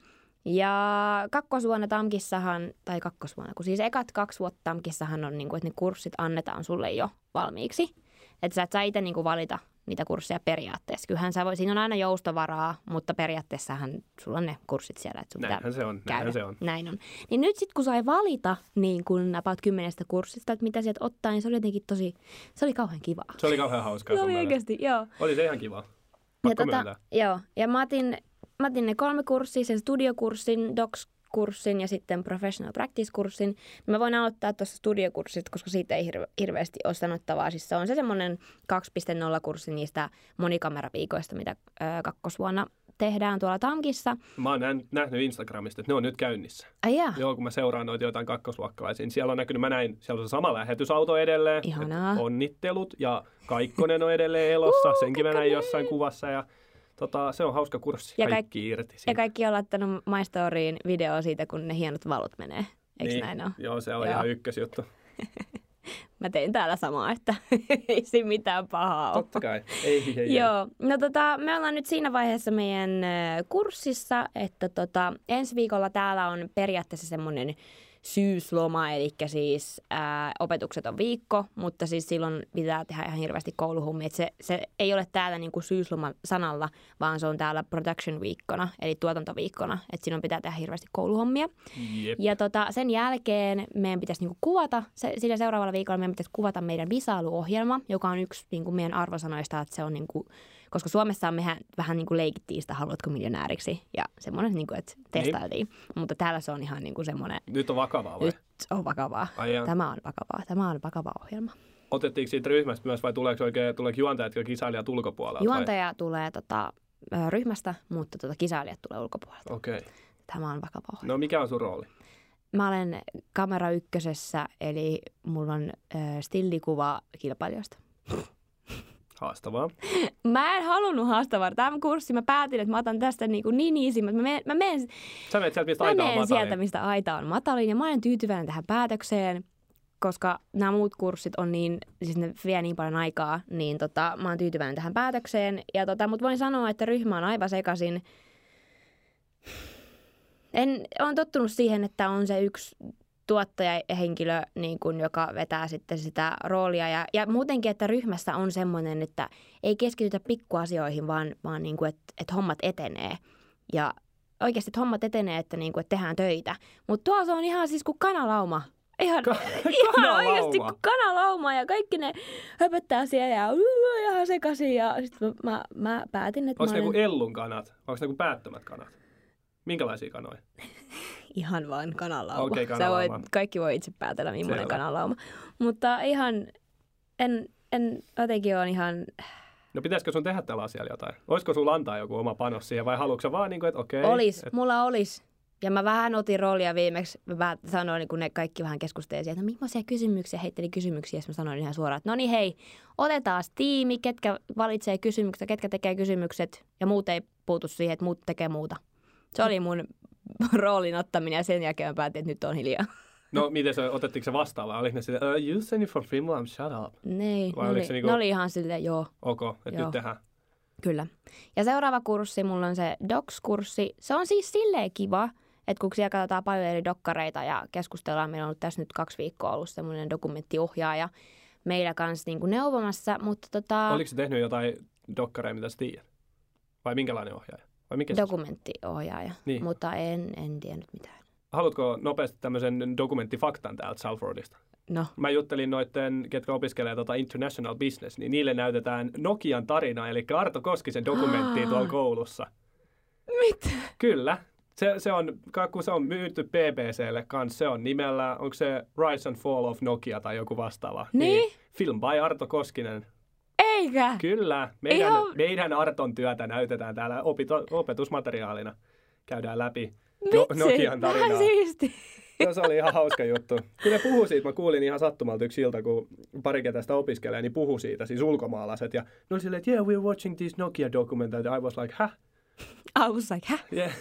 C: Ja kakkosvuonna Tamkissahan, tai kakkosvuonna, kun siis ekat kaksi vuotta Tamkissahan on, niin kuin, että ne kurssit annetaan sulle jo valmiiksi. Että sä et saa itse niin kuin valita niitä kursseja periaatteessa. Kyllähän sä voi, siinä on aina joustovaraa, mutta periaatteessahan sulla on ne kurssit siellä, että sun pitää
B: Näinhän se on,
C: käydä.
B: näinhän se on.
C: Näin on. Niin nyt sitten kun sai valita niin kun about kymmenestä kurssista, että mitä sieltä ottaa, niin se oli jotenkin tosi, se oli kauhean kivaa.
B: Se oli kauhean hauskaa
C: Se oli oikeasti, joo.
B: Oli se ihan kiva.
C: Ja, tota,
B: myöntää.
C: joo. ja mä otin, mä otin ne kolme kurssia, sen studiokurssin, docs-kurssin ja sitten professional practice-kurssin. Mä voin aloittaa tuossa studiokurssista, koska siitä ei hirve, hirveästi ole sanottavaa. Siis se on se semmoinen 2.0-kurssi niistä monikameraviikoista, mitä ö, kakkosvuonna tehdään tuolla Tamkissa.
B: Mä oon nähnyt, Instagramista, että ne on nyt käynnissä.
C: Ai jaa.
B: Joo, kun mä seuraan noita jotain kakkosluokkalaisia, niin siellä on näkynyt, mä näin, siellä on se sama lähetysauto edelleen.
C: Ihanaa.
B: Onnittelut ja Kaikkonen on edelleen elossa, senkin mä näin jossain kuvassa ja tota, se on hauska kurssi.
C: Ja
B: Kaikki irti
C: Ja
B: siitä.
C: kaikki on laittanut My Storyin video siitä, kun ne hienot valot menee. Eikö
B: niin,
C: näin ole?
B: Joo, se on
C: Joo.
B: ihan ykkösjuttu. [LAUGHS]
C: Mä tein täällä samaa, että [LAUGHS] ei siinä mitään pahaa ole.
B: Totta kai. Ei, ei, ei.
C: Joo, no tota, me ollaan nyt siinä vaiheessa meidän kurssissa, että tota, ensi viikolla täällä on periaatteessa semmoinen syysloma, eli siis ää, opetukset on viikko, mutta siis silloin pitää tehdä ihan hirveästi kouluhommia. Et se, se ei ole täällä niinku syysloman sanalla, vaan se on täällä production viikkona, eli tuotantoviikkona, että silloin pitää tehdä hirveästi kouluhommia.
B: Jep.
C: Ja tota, sen jälkeen meidän pitäisi niinku kuvata, se, sillä seuraavalla viikolla meidän pitäisi kuvata meidän visailuohjelma, joka on yksi niinku meidän arvosanoista, että se on niinku, koska Suomessa mehän vähän niinku leikittiin sitä, haluatko miljonääriksi, ja semmoinen, niinku, että testailtiin. Mutta täällä se on ihan niinku semmoinen,
B: Nyt on vakavaa vai?
C: nyt on vakavaa.
B: Ai jaa.
C: Tämä on vakavaa, tämä on vakava ohjelma.
B: Otettiinko siitä ryhmästä myös vai tuleeko oikein, tuleeko juontajat ja kisailijat ulkopuolelta? vai?
C: Juontaja tulee tota, ryhmästä, mutta tota, kisailijat tulee ulkopuolelta.
B: Okei. Okay.
C: Tämä on vakava ohjelma.
B: No mikä on sun rooli?
C: Mä olen kamera ykkösessä, eli mulla on ö, stillikuva kilpailijoista.
B: Haastavaa.
C: Mä en halunnut haastavaa. Tämä kurssi, mä päätin, että mä otan tästä niin, kuin niin mutta mä menen, mä menen,
B: Sä menet sieltä, mistä
C: mä
B: aita on matalin.
C: sieltä, mistä aita on matalin. Ja mä olen tyytyväinen tähän päätökseen, koska nämä muut kurssit on niin, siis ne vie niin paljon aikaa, niin tota, mä oon tyytyväinen tähän päätökseen. Ja tota, mutta voin sanoa, että ryhmä on aivan sekaisin. En, olen tottunut siihen, että on se yksi tuottajahenkilö, niin kuin, joka vetää sitten sitä roolia. Ja, ja muutenkin, että ryhmässä on semmoinen, että ei keskitytä pikkuasioihin, vaan, vaan niin kuin, että, että hommat etenee. Ja oikeasti, että hommat etenee, että, niin kuin, että tehdään töitä. Mutta tuolla se on ihan siis kuin kanalauma. Ihan,
B: Ka- [LAUGHS]
C: ihan
B: kanalauma.
C: oikeasti kuin kanalauma ja kaikki ne höpöttää siellä ja ihan sekaisin. Ja sitten mä, mä, mä päätin, että
B: Onko
C: mä
B: ne
C: olen
B: joku ellun kanat? Onko ne joku päättömät kanat? Minkälaisia kanoja? [LAUGHS]
C: ihan vaan kanalauma.
B: Okei,
C: Sä
B: kanalauma.
C: voit, kaikki voi itse päätellä, millainen
B: Selvä.
C: kanalauma. Mutta ihan, en, en jotenkin on ihan,
B: No pitäisikö sun tehdä tällä asialla jotain? Olisiko sulla antaa joku oma panos siihen vai haluatko sä vaan niin kuin, että okei.
C: olis,
B: et-
C: mulla olis. Ja mä vähän otin roolia viimeksi. Mä sanoin, kun ne kaikki vähän keskusteli siitä, että no millaisia kysymyksiä, heitteli kysymyksiä. Ja mä sanoin ihan suoraan, että no niin hei, otetaan tiimi, ketkä valitsee kysymykset, ketkä tekee kysymykset. Ja muut ei puutu siihen, että muut tekee muuta. Se oli mun [LAUGHS] roolin ottaminen ja sen jälkeen päätin, että nyt on hiljaa.
B: No miten se, otettiinko se vastaan vai oliko ne silleen, uh, you send it for Finland, shut up.
C: Nei,
B: Vai
C: ne,
B: oliko
C: oli,
B: se niinku-
C: ne oli ihan silleen, joo,
B: Ok, että
C: Joo.
B: nyt tehdään.
C: Kyllä. Ja seuraava kurssi, mulla on se Docs-kurssi. Se on siis silleen kiva, että kun siellä katsotaan paljon eri dokkareita ja keskustellaan, meillä on ollut tässä nyt kaksi viikkoa ollut semmoinen dokumenttiohjaaja meillä kanssa niin kuin neuvomassa, mutta tota,
B: Oliko se tehnyt jotain dokkareja, mitä sä tiedät? Vai minkälainen ohjaaja? Vai mikä
C: dokumenttiohjaaja,
B: Niin.
C: mutta en, en tiennyt mitään.
B: haluatko nopeasti tämmöisen dokumenttifaktan täältä Salfordista?
C: No,
B: Mä juttelin noitten, ketkä opiskelee tota International Business, niin niille näytetään Nokian tarina, eli Arto Koskisen dokumenttia tuolla koulussa.
C: mitä?
B: Kyllä. Se, se on, kun se on myyty BBClle kanssa, se on nimellä, onko se Rise and Fall of Nokia tai joku vastaava.
C: Niin?
B: Film by Arto Koskinen.
C: Eikä?
B: Kyllä. Meidän,
C: Ihan-
B: meidän Arton työtä näytetään täällä opito, opetusmateriaalina. Käydään läpi no, Nokian tarinaa.
C: vähän siisti.
B: Joo, se oli ihan hauska juttu. Kun ne puhu siitä, mä kuulin ihan sattumalta yksi ilta, kun pari ketä sitä opiskelee, niin puhu siitä, siis ulkomaalaiset. Ja ne oli silleen, että yeah, we're watching this Nokia documentary. I was like, häh?
C: I was like, häh?
B: Yeah.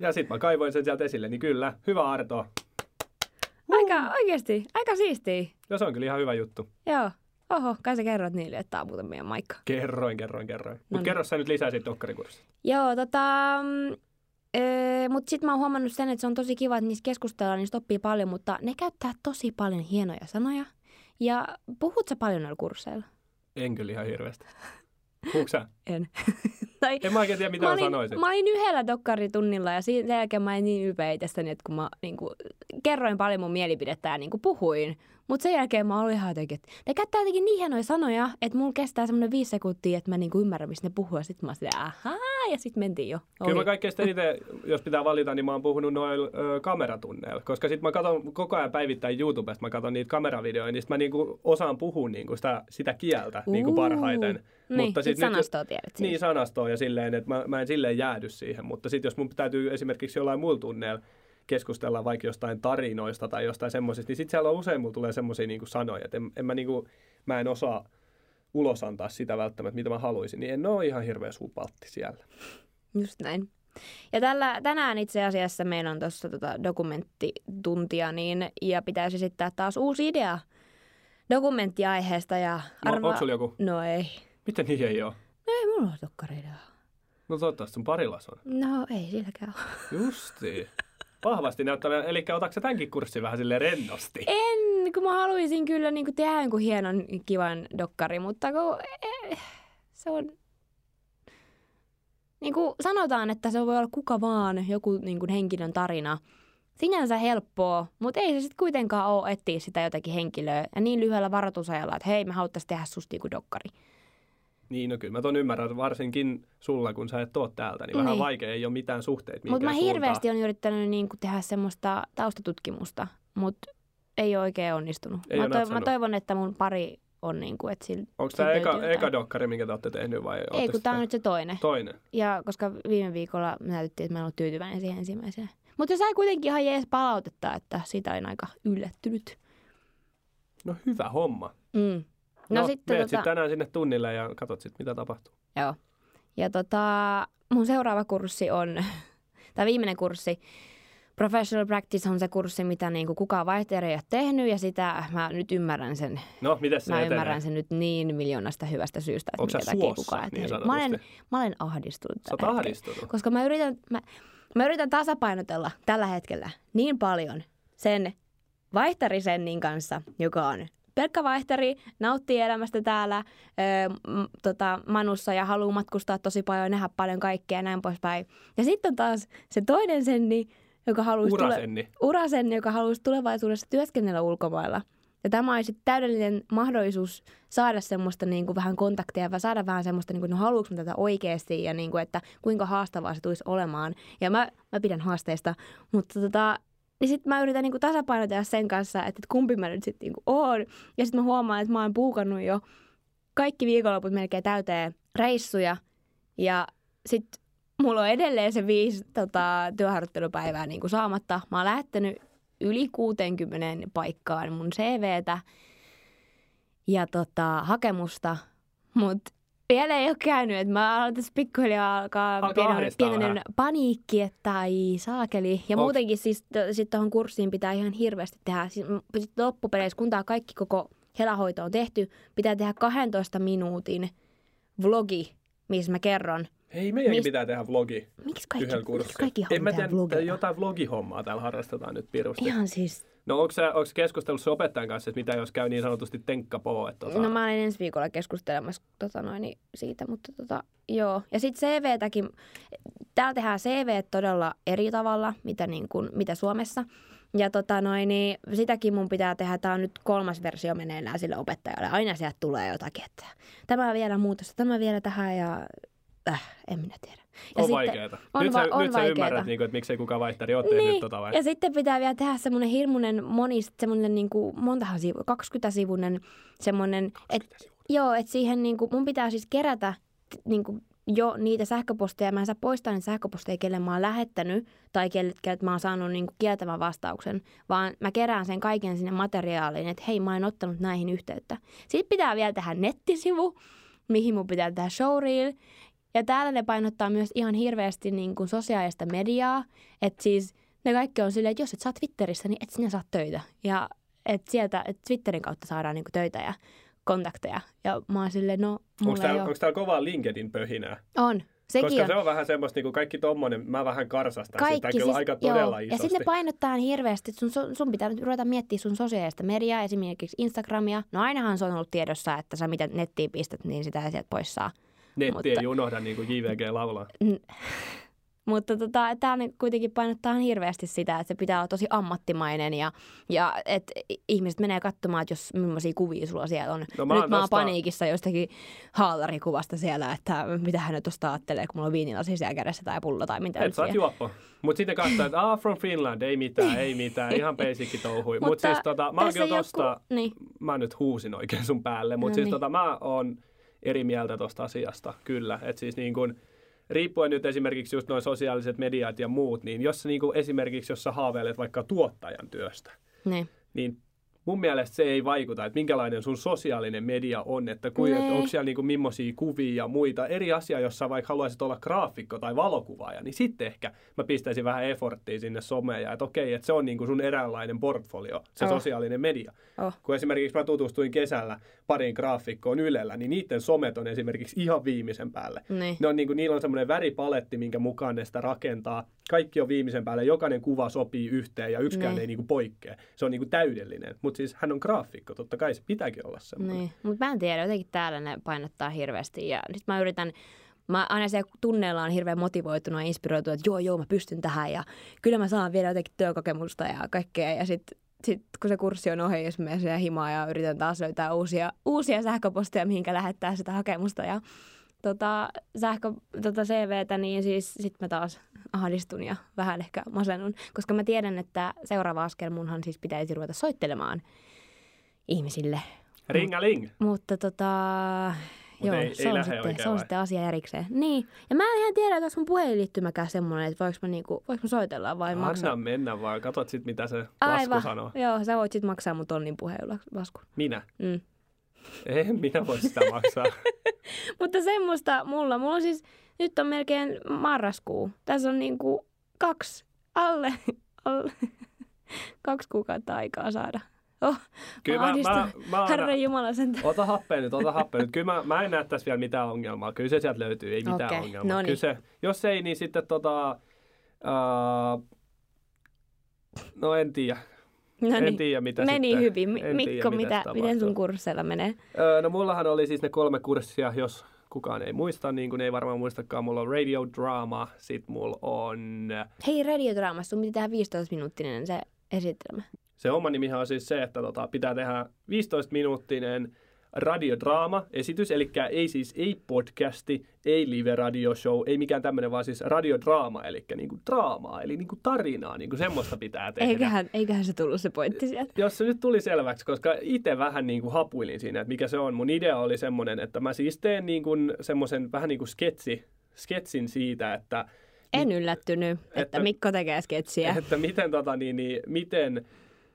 B: Ja [LAUGHS] sitten mä kaivoin sen sieltä esille, niin kyllä, hyvä Arto.
C: Aika oikeasti, aika siistiä.
B: Ja se on kyllä ihan hyvä juttu.
C: Joo. Oho, kai sä kerrot niille, että tää on muuten meidän maikka.
B: Kerroin, kerroin, kerroin. Mutta
C: niin.
B: kerro sä nyt lisää siitä dokkarikurssista.
C: Joo, tota... mm, Öö, mutta sitten mä oon huomannut sen, että se on tosi kiva, että niistä keskustellaan, niistä oppii paljon, mutta ne käyttää tosi paljon hienoja sanoja. Ja puhut sä paljon noilla kursseilla?
B: En kyllä ihan hirveästi. Puhuuko sä? [LAUGHS]
C: En. [LAUGHS] tai,
B: En mä oikein tiedä, mitä mä,
C: mä, olin,
B: sanoisin.
C: mä olin yhdellä dokkaritunnilla ja sen jälkeen mä olin niin ylpeä itsestäni, että kun mä niin kuin, kerroin paljon mun mielipidettä ja niin kuin, puhuin. Mutta sen jälkeen mä olin ihan jotenkin, että ne käyttää jotenkin niin hienoja sanoja, että mulla kestää semmoinen viisi sekuntia, että mä niin kuin ymmärrän, mistä ne puhuu. Ja sitten mä oon ahaa, ja sitten mentiin jo.
B: Kyllä mä
C: Oli.
B: kaikkein eniten, jos pitää valita, niin mä oon puhunut noilla ö, kameratunneilla. Koska sit mä katson koko ajan päivittäin YouTubesta, mä katson niitä kameravideoja, niin sit mä niinku osaan puhua niinku sitä, sitä kieltä niinku
C: Uu.
B: parhaiten.
C: Niin, sit
B: nyt-
C: sanastoa tiedät siitä.
B: Niin, sanastoa ja silleen, että mä, mä en silleen jäädy siihen. Mutta sitten jos mun täytyy esimerkiksi jollain muilla tunneilla keskustella vaikka jostain tarinoista tai jostain semmoisista, niin sitten siellä on usein mulla tulee semmoisia niinku sanoja, että en, en mä, niinku, mä en osaa ulos antaa sitä välttämättä, mitä mä haluaisin, niin en ole ihan hirveä supaltti siellä.
C: Just näin. Ja tällä, tänään itse asiassa meillä on tuossa tota dokumenttituntia, niin, ja pitäisi esittää taas uusi idea dokumenttiaiheesta. Ja
B: No,
C: arvaa-
B: onko sulla joku?
C: No ei.
B: Miten niin ei ole?
C: No ei mulla ole dokkaridea.
B: No toivottavasti sun parilas on.
C: No ei silläkään ole.
B: Justiin. Vahvasti näyttävä. Eli otatko sä tämänkin kurssin vähän sille rennosti?
C: En, kun mä haluaisin kyllä niin tehdä jonkun hienon, kivan dokkari, mutta kun, eh, se on... Niin kuin sanotaan, että se voi olla kuka vaan, joku niin kuin henkilön tarina. Sinänsä helppoa, mutta ei se sitten kuitenkaan ole etsiä sitä jotakin henkilöä. Ja niin lyhyellä varoitusajalla, että hei, me haluttaisiin tehdä susta joku dokkari.
B: Niin, no kyllä mä ton ymmärrän, varsinkin sulla, kun sä et oo täältä, niin, vähän
C: Niin.
B: vaikea, ei ole mitään suhteita
C: Mutta mä
B: mihinkään
C: hirveästi on yrittänyt niin kuin tehdä semmoista taustatutkimusta, mutta ei ole oikein onnistunut.
B: Ei
C: mä,
B: ole
C: toivon, mä toivon, että mun pari on niin kuin, että sillä
B: Onko tämä eka,
C: jotain.
B: eka dokkari, minkä te olette tehnyt vai
C: Ei, kun tää on nyt se toinen.
B: toinen?
C: Ja koska viime viikolla me näytettiin, että mä en ollut tyytyväinen siihen ensimmäiseen. Mutta se sai kuitenkin ihan jees palautetta, että siitä olin aika yllättynyt.
B: No hyvä homma.
C: Mm. No,
B: No,
C: sitten tota,
B: sit tänään sinne tunnille ja katsot sitten, mitä tapahtuu.
C: joo. Ja tota, mun seuraava kurssi on, [LAUGHS] tai viimeinen kurssi, Professional Practice on se kurssi, mitä niinku kukaan vaihtoehto ei ole tehnyt, ja sitä mä nyt ymmärrän sen.
B: No, miten se
C: Mä
B: etenee?
C: ymmärrän sen nyt niin miljoonasta hyvästä syystä, että
B: Onko
C: minkä takia kukaan ei
B: niin
C: tehnyt. Mä olen, mä olen ahdistunut.
B: Sä oot
C: tällä hetkellä.
B: ahdistunut.
C: Koska mä yritän, mä, mä yritän tasapainotella tällä hetkellä niin paljon sen vaihtarisennin kanssa, joka on pelkkä vaihtari, nauttii elämästä täällä ö, m, tota, Manussa ja haluaa matkustaa tosi paljon, nähdä paljon kaikkea ja näin poispäin. Ja sitten on taas se toinen senni, joka haluaisi tule-
B: Urasenni.
C: urasenni, joka haluaisi tulevaisuudessa työskennellä ulkomailla. Ja tämä olisi täydellinen mahdollisuus saada semmoista niin kuin vähän kontakteja ja saada vähän semmoista, niin kuin, no haluanko mä tätä oikeasti ja niin kuin, että kuinka haastavaa se tulisi olemaan. Ja mä, mä pidän haasteista, mutta tota, niin sitten mä yritän niin kuin tasapainotella sen kanssa, että, että kumpi mä nyt sitten niin kuin oon. Ja sitten mä huomaan, että mä oon puukannut jo kaikki viikonloput melkein täyteen reissuja. Ja sitten mulla on edelleen se viisi tota, työharjoittelupäivää niin kuin saamatta. Mä oon lähettänyt yli 60 paikkaan mun CVtä ja tota, hakemusta, mutta vielä ei ole käynyt. Et mä aloin tässä pikkuhiljaa alkaa
B: Alkaa
C: pienen, pienen paniikki, että ai saakeli. Ja
B: Onks-
C: muutenkin siis sitten tuohon kurssiin pitää ihan hirveästi tehdä. Siis, m- sit loppupeleissä, kun tämä kaikki koko helahoito on tehty, pitää tehdä 12 minuutin vlogi, missä mä kerron.
B: Hei, meidänkin
C: Mist-
B: pitää tehdä vlogi
C: Miksi kaikki,
B: yhdellä
C: miksi kaikki
B: En mä tiedä, jotain vlogihommaa täällä harrastetaan nyt pirusti.
C: Ihan siis
B: No onko sä, onko sun opettajan kanssa, että mitä jos käy niin sanotusti tenkkapoo? Että tota...
C: No mä olen ensi viikolla keskustelemassa tota noin, niin siitä, mutta tota, joo. Ja sitten CVtäkin, täällä tehdään CV todella eri tavalla, mitä, niin kuin, mitä Suomessa. Ja tota noin, niin sitäkin mun pitää tehdä. Tämä on nyt kolmas versio meneillään sille opettajalle. Aina sieltä tulee jotakin, että tämä vielä muutosta, tämä vielä tähän ja äh, en minä tiedä. Ja
B: on vaikeeta.
C: On,
B: nyt
C: va-
B: sä,
C: on
B: nyt sä
C: vaikeeta.
B: ymmärrät, niin kuin, että miksei kukaan vaihtari ole tehnyt
C: Niin,
B: tota vai?
C: ja sitten pitää vielä tehdä semmoinen hirmuinen moni, semmoinen niin kuin, montahan sivu, 20-sivuinen semmoinen, että joo, että siihen niin kuin, mun pitää siis kerätä niin kuin, jo niitä sähköposteja. Mä en saa poistaa niitä sähköposteja, kelle mä oon lähettänyt tai kelle, kelle mä oon saanut niin kuin, kieltävän vastauksen, vaan mä kerään sen kaiken sinne materiaaliin, että hei, mä oon ottanut näihin yhteyttä. Sitten pitää vielä tehdä nettisivu, mihin mun pitää tehdä showreel. Ja täällä ne painottaa myös ihan hirveästi niin kuin sosiaalista mediaa. Että siis ne kaikki on silleen, että jos et saa Twitterissä, niin et sinä saa töitä. Ja että sieltä, että Twitterin kautta saadaan niin kuin töitä ja kontakteja. Ja mä oon silleen, no
B: Onko
C: mulla ei
B: täällä,
C: ole.
B: onko täällä kovaa LinkedIn-pöhinää?
C: On. Sekin
B: Koska
C: on.
B: se on vähän semmoista, niin kuin kaikki tommonen, mä vähän karsastan sitä kyllä aika
C: joo.
B: todella
C: Ja
B: isosti.
C: sitten ne painottaa hirveästi, että sun, sun pitää nyt ruveta miettimään sun sosiaalista mediaa, esimerkiksi Instagramia. No ainahan se on ollut tiedossa, että sä mitä nettiin pistät, niin sitä sieltä pois saa.
B: Netti
C: mutta-
B: ei unohda, niin kuin JVG laulaa. [LAUGHS]
C: Mutta tota, tämä kuitenkin painottaa hirveästi sitä, että se pitää olla tosi ammattimainen ja, ja että ihmiset menee katsomaan, että jos millaisia kuvia sulla siellä on.
B: No mä
C: Nyt mä oon paniikissa jostakin haalarikuvasta siellä, että mitä hän nyt tuosta ajattelee, kun mulla on viinilasi siellä kädessä tai pullo tai mitä
B: Et sä oot juoppo. Mutta sitten katsotaan, että ah, from Finland, ei mitään, ei mitään, [LAUGHS] ihan basic touhui. Mutta
C: Mutta
B: siis tota, mä oon kyllä tosta,
C: joku- niin.
B: mä nyt huusin oikein sun päälle, mutta
C: No
B: siis
C: niin.
B: tota, mä oon eri mieltä tosta asiasta, kyllä. Että siis niin kun, riippuen nyt esimerkiksi just noin sosiaaliset mediat ja muut, niin jos niin kun esimerkiksi, jos sä haaveilet vaikka tuottajan työstä,
C: Niin.
B: niin mun mielestä se ei vaikuta, että minkälainen sun sosiaalinen media on, että, kui,
C: Nee.
B: onko siellä niinku millaisia kuvia ja muita. Eri asia, jos sä vaikka haluaisit olla graafikko tai valokuvaaja, niin sitten ehkä mä pistäisin vähän efforttia sinne someen ja että okei, että se on niinku sun eräänlainen portfolio, se
C: Oh.
B: sosiaalinen media.
C: Oh.
B: Kun esimerkiksi mä tutustuin kesällä pariin graafikkoon Ylellä, niin niiden somet on esimerkiksi ihan viimeisen päälle.
C: Niin.
B: Ne on niinku, niillä on semmoinen väripaletti, minkä mukaan ne sitä rakentaa. Kaikki on viimeisen päälle, jokainen kuva sopii yhteen ja yksikään
C: Niin.
B: ei niinku poikkea. Se on niinku täydellinen. Mutta siis hän on graafikko, totta kai se pitääkin olla semmoinen.
C: Niin, mutta mä en tiedä, jotenkin täällä ne painottaa hirveästi. Ja nyt mä yritän, mä aina siellä tunneilla on hirveän motivoitunut ja inspiroitunut, että joo joo mä pystyn tähän ja kyllä mä saan vielä jotenkin työkokemusta ja kaikkea. Ja sitten sit, kun se kurssi on ohi, jos menen siellä himaa ja yritän taas löytää uusia, uusia sähköposteja, mihinkä lähettää sitä hakemusta. Ja tota, sähkö, tota CVtä, niin siis sitten mä taas ahdistun ja vähän ehkä masennun, koska mä tiedän, että seuraava askel munhan siis pitäisi ruveta soittelemaan ihmisille.
B: Ringaling!
C: Mutta tota,
B: Mut
C: joo,
B: ei-
C: se,
B: ei
C: on sitten, se on
B: vai?
C: sitten asia erikseen. Niin, ja mä en ihan tiedä, että onko mun puhelinliittymäkään semmoinen, että voiko mä, niinku, voiko mä soitella vai
B: Anna
C: maksaa.
B: mennä vaan, katsot sit mitä se lasku
C: Aivan,
B: sanoo.
C: joo, sä voit sitten maksaa mun tonnin puhelinlaskun.
B: Minä?
C: Mm.
B: En minä voi sitä maksaa. [LAUGHS]
C: Mutta semmoista mulla, mulla on siis, nyt on melkein marraskuu. Tässä on niinku kaksi, alle, alle kaksi kuukautta aikaa saada. Oh,
B: Kyllä
C: mä,
B: mä, mä, mä,
C: Jumala sen.
B: Ota happea nyt, ota happea nyt. Kyllä mä, mä en näe tässä vielä mitään ongelmaa. Kyllä se sieltä löytyy, ei mitään
C: Okei,
B: ongelmaa.
C: no niin.
B: Kyllä se, jos ei, niin sitten tota... Uh, no en tiedä.
C: No
B: en
C: niin.
B: tiedä, mitä
C: Meni
B: sitten,
C: hyvin.
B: En
C: Mikko,
B: tiedä,
C: mitä,
B: mitä
C: miten sun kursseilla menee?
B: Öö, no mullahan oli siis ne kolme kurssia, jos kukaan ei muista, niin kuin ei varmaan muistakaan. Mulla on radio drama, sit mulla on...
C: Hei, radiodraamassa sun piti tehdä 15-minuuttinen se esitelmä.
B: Se oma nimihän on siis se, että tota, pitää tehdä 15-minuuttinen radiodraama-esitys, eli ei siis ei podcasti, ei live-radioshow, ei mikään tämmöinen, vaan siis radiodraama, eli niinku draamaa, eli niinku tarinaa, niinku semmoista pitää tehdä.
C: Eiköhän, eiköhän se tullut se pointti sieltä.
B: Jos se nyt tuli selväksi, koska itse vähän niin kuin hapuilin siinä, että mikä se on. Mun idea oli semmoinen, että mä siis teen niin kuin semmoisen vähän niin kuin sketsi, sketsin siitä, että,
C: En yllättynyt, että,
B: Että-
C: Mikko tekee sketsiä.
B: että miten, tota, niin, niin, miten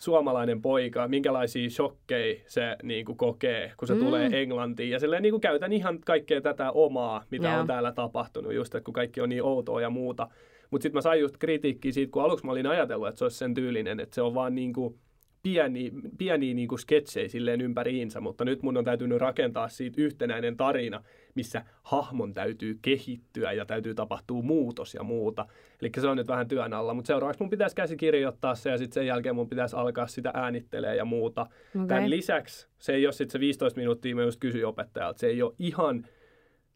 B: suomalainen poika, minkälaisia shokkeja se niin kuin kokee, kun se
C: Mm.
B: tulee Englantiin. Ja silleen niin kuin käytän ihan kaikkea tätä omaa, mitä
C: Joo.
B: on täällä tapahtunut, just että kun kaikki on niin outoa ja muuta. Mutta sitten mä sain just kritiikkiä siitä, kun aluksi mä olin ajatellut, että se olisi sen tyylinen, että se on vaan niin kuin pieniä, pieniä niin kuin sketsejä silleen ympäriinsä, mutta nyt mun on täytynyt rakentaa siitä yhtenäinen tarina, missä hahmon täytyy kehittyä ja täytyy tapahtua muutos ja muuta. Eli se on nyt vähän työn alla, mutta seuraavaksi mun pitäisi käsikirjoittaa se ja sitten sen jälkeen mun pitäisi alkaa sitä äänittelee ja muuta. Okay. Tämän lisäksi se ei ole sitten se 15 minuuttia, mä just kysyin opettajalta, se ei ole ihan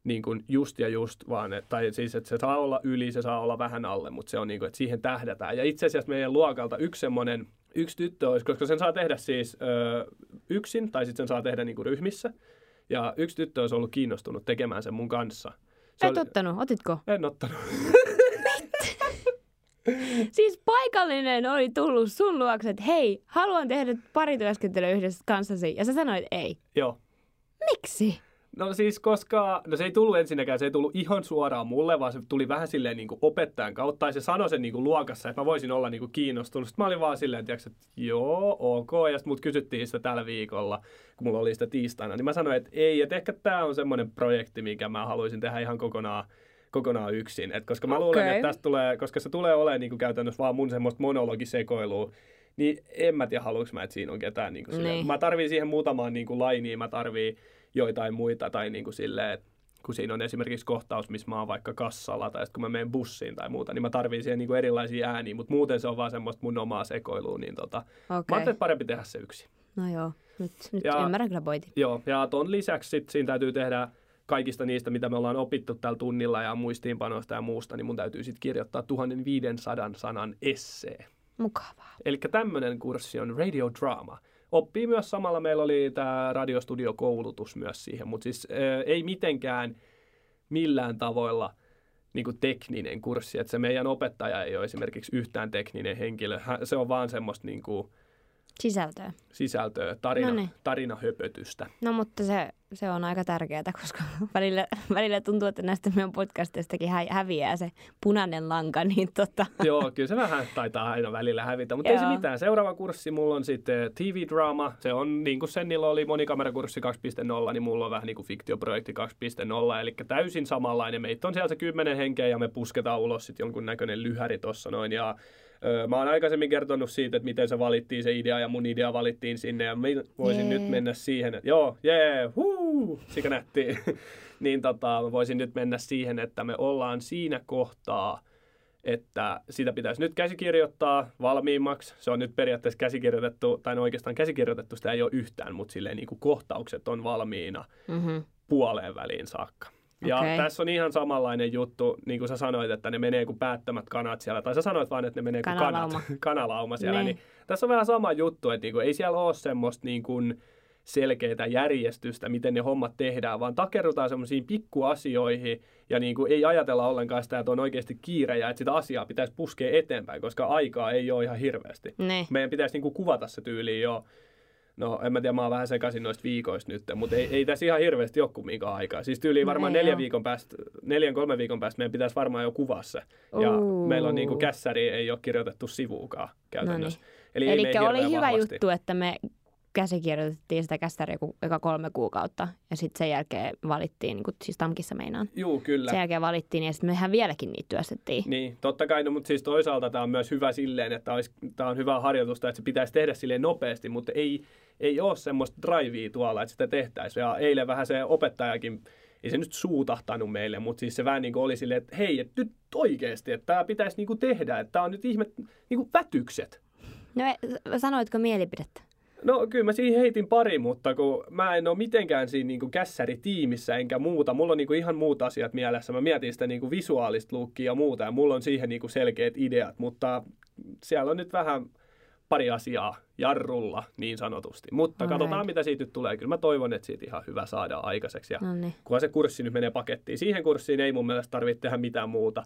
B: niin kuin just ja just, vaan, et, tai siis, että se saa olla yli, se saa olla vähän alle, mutta se on niin kuin, että siihen tähdätään. Ja itse asiassa meidän luokalta yksi semmoinen, yksi tyttö olisi, koska sen saa tehdä siis ö, yksin, tai sitten sen saa tehdä niin kuin ryhmissä. Ja yksi tyttö olisi ollut kiinnostunut tekemään sen mun kanssa.
C: Se Et oli... ottanut, otitko?
B: En ottanut.
C: siis paikallinen oli tullut sun luokse, että hei, haluan tehdä parityöskentelyä yhdessä kanssasi. Ja sä sanoit ei.
B: Joo.
C: Miksi?
B: No siis koska, no se ei tullut ensinnäkään, se ei tullut ihan suoraan mulle, vaan se tuli vähän silleen niin kuin opettajan kautta, ja se sanoi sen niin kuin luokassa, että mä voisin olla niin kuin kiinnostunut. Sitten mä olin vaan silleen, tiiäks, että joo, ok, ja sitten mut kysyttiin sitä tällä viikolla, kun mulla oli sitä tiistaina, niin mä sanoin, että ei, että ehkä tämä on semmoinen projekti, mikä mä haluaisin tehdä ihan kokonaan kokonaan yksin. Et koska mä okay. luulen, että tästä tulee, koska se tulee olemaan niin kuin käytännössä vaan mun semmoista monologisekoilua, niin en mä tiedä, haluanko mä, että siinä on ketään. Niin kuin niin. Mä tarviin siihen muutamaan niin kuin lainiin, mä tarviin joitain muita tai niin kuin silleen, että kun siinä on esimerkiksi kohtaus, missä mä oon vaikka kassalla tai kun mä menen bussiin tai muuta, niin mä tarviin siihen niin kuin erilaisia ääniä, mutta muuten se on vaan semmoista mun omaa sekoilua, niin tota, okay. mä ajattelin, parempi tehdä se yksi.
C: No joo, nyt, nyt ja, ymmärrän kyllä pointin.
B: Joo, ja ton lisäksi sit siinä täytyy tehdä kaikista niistä, mitä me ollaan opittu tällä tunnilla ja muistiinpanoista ja muusta, niin mun täytyy sitten kirjoittaa 1500 sanan essee.
C: Mukavaa.
B: Eli tämmöinen kurssi on Radio Drama oppii myös samalla, meillä oli tämä radiostudiokoulutus myös siihen, mutta siis ää, ei mitenkään millään tavoilla niin kuin tekninen kurssi, että se meidän opettaja ei ole esimerkiksi yhtään tekninen henkilö, se on vaan semmoista niin kuin,
C: Sisältöä.
B: Sisältöä, tarina, no niin. tarinahöpötystä.
C: No mutta se, se on aika tärkeää, koska [LAUGHS] välillä, välillä tuntuu, että näistä meidän podcasteistakin hä- häviää se punainen lanka. [LAUGHS] Niin tota.
B: Joo, kyllä se vähän taitaa aina välillä hävitä, mutta ei se mitään. Seuraava kurssi mulla on sitten TV-draama. Se on niin kuin Sennillä oli monikamerakurssi 2.0, niin mulla on vähän niin kuin fiktioprojekti 2.0, eli täysin samanlainen. Meitä on siellä se kymmenen henkeä ja me pusketaan ulos sitten jonkun näköinen lyhäri tuossa noin. Ja Mä oon aikaisemmin kertonut siitä, että miten se valittiin se idea ja mun idea valittiin sinne ja mä voisin yeah. nyt mennä siihen, että joo, jee, yeah, huu, sikä nähtiin. [LAUGHS] niin tota, mä voisin nyt mennä siihen, että me ollaan siinä kohtaa, että sitä pitäisi nyt käsikirjoittaa valmiimmaksi. Se on nyt periaatteessa käsikirjoitettu, tai no oikeastaan käsikirjoitettu, sitä ei ole yhtään, mutta silleen niin kuin kohtaukset on valmiina mm-hmm. puoleen väliin saakka. Ja okay. tässä on ihan samanlainen juttu, niin kuin sä sanoit, että ne menee kuin päättämät kanat siellä. Tai sä sanoit vaan, että ne menee kuin kanat, [LAUGHS] kanalauma siellä. Niin. niin tässä on vähän sama juttu, että niin kuin, ei siellä ole semmoista niin kuin selkeää järjestystä, miten ne hommat tehdään, vaan takerrutaan semmoisiin pikkuasioihin ja niin kuin ei ajatella ollenkaan sitä, että on oikeasti kiire ja että sitä asiaa pitäisi puskea eteenpäin, koska aikaa ei ole ihan hirveästi.
C: Ne.
B: Meidän pitäisi niin kuin kuvata se tyyli jo No en mä tiedä, mä oon vähän sekaisin noista viikoista nyt, mutta ei, ei tässä ihan hirveästi ole kumminkaan aikaa. Siis tyyliin varmaan no, neljän viikon päästä, neljän kolmen viikon päästä meidän pitäisi varmaan jo kuvaa se. Ja uh. meillä on niin kuin kässäri, ei ole kirjoitettu sivuukaan käytännössä.
C: No niin. Eli, Eli oli hyvä vahvasti. juttu, että me käsikirjoitettiin sitä kästäriä joka kolme kuukautta ja sitten sen jälkeen valittiin, niin kuin, siis Tamkissa meinaan.
B: Juu, kyllä.
C: Sen jälkeen valittiin ja sitten mehän vieläkin niitä työstettiin.
B: Niin, totta kai, no, mutta siis toisaalta tämä on myös hyvä silleen, että tämä on hyvä harjoitusta, että se pitäisi tehdä silleen nopeasti, mutta ei, ei ole semmoista drivea tuolla, että sitä tehtäisiin. Ja eilen vähän se opettajakin, ei se nyt suutahtanut meille, mutta siis se vähän niin kuin oli silleen, että hei, että nyt oikeasti, että tämä pitäisi niin kuin tehdä, että tämä on nyt ihme niin kuin vätykset.
C: No sanoitko mielipidettä?
B: No kyllä mä siihen heitin pari, mutta kun mä en ole mitenkään siinä niin kässäritiimissä enkä muuta. Mulla on niin kuin ihan muut asiat mielessä. Mä mietin sitä niin kuin visuaalista lukkia ja muuta ja mulla on siihen niin kuin selkeät ideat, mutta siellä on nyt vähän pari asiaa jarrulla niin sanotusti. Mutta Alright. katsotaan, mitä siitä nyt tulee. Kyllä mä toivon, että siitä ihan hyvä saada aikaiseksi. Ja
C: Noniin.
B: kunhan se kurssi nyt menee pakettiin. Siihen kurssiin ei mun mielestä tarvitse tehdä mitään muuta.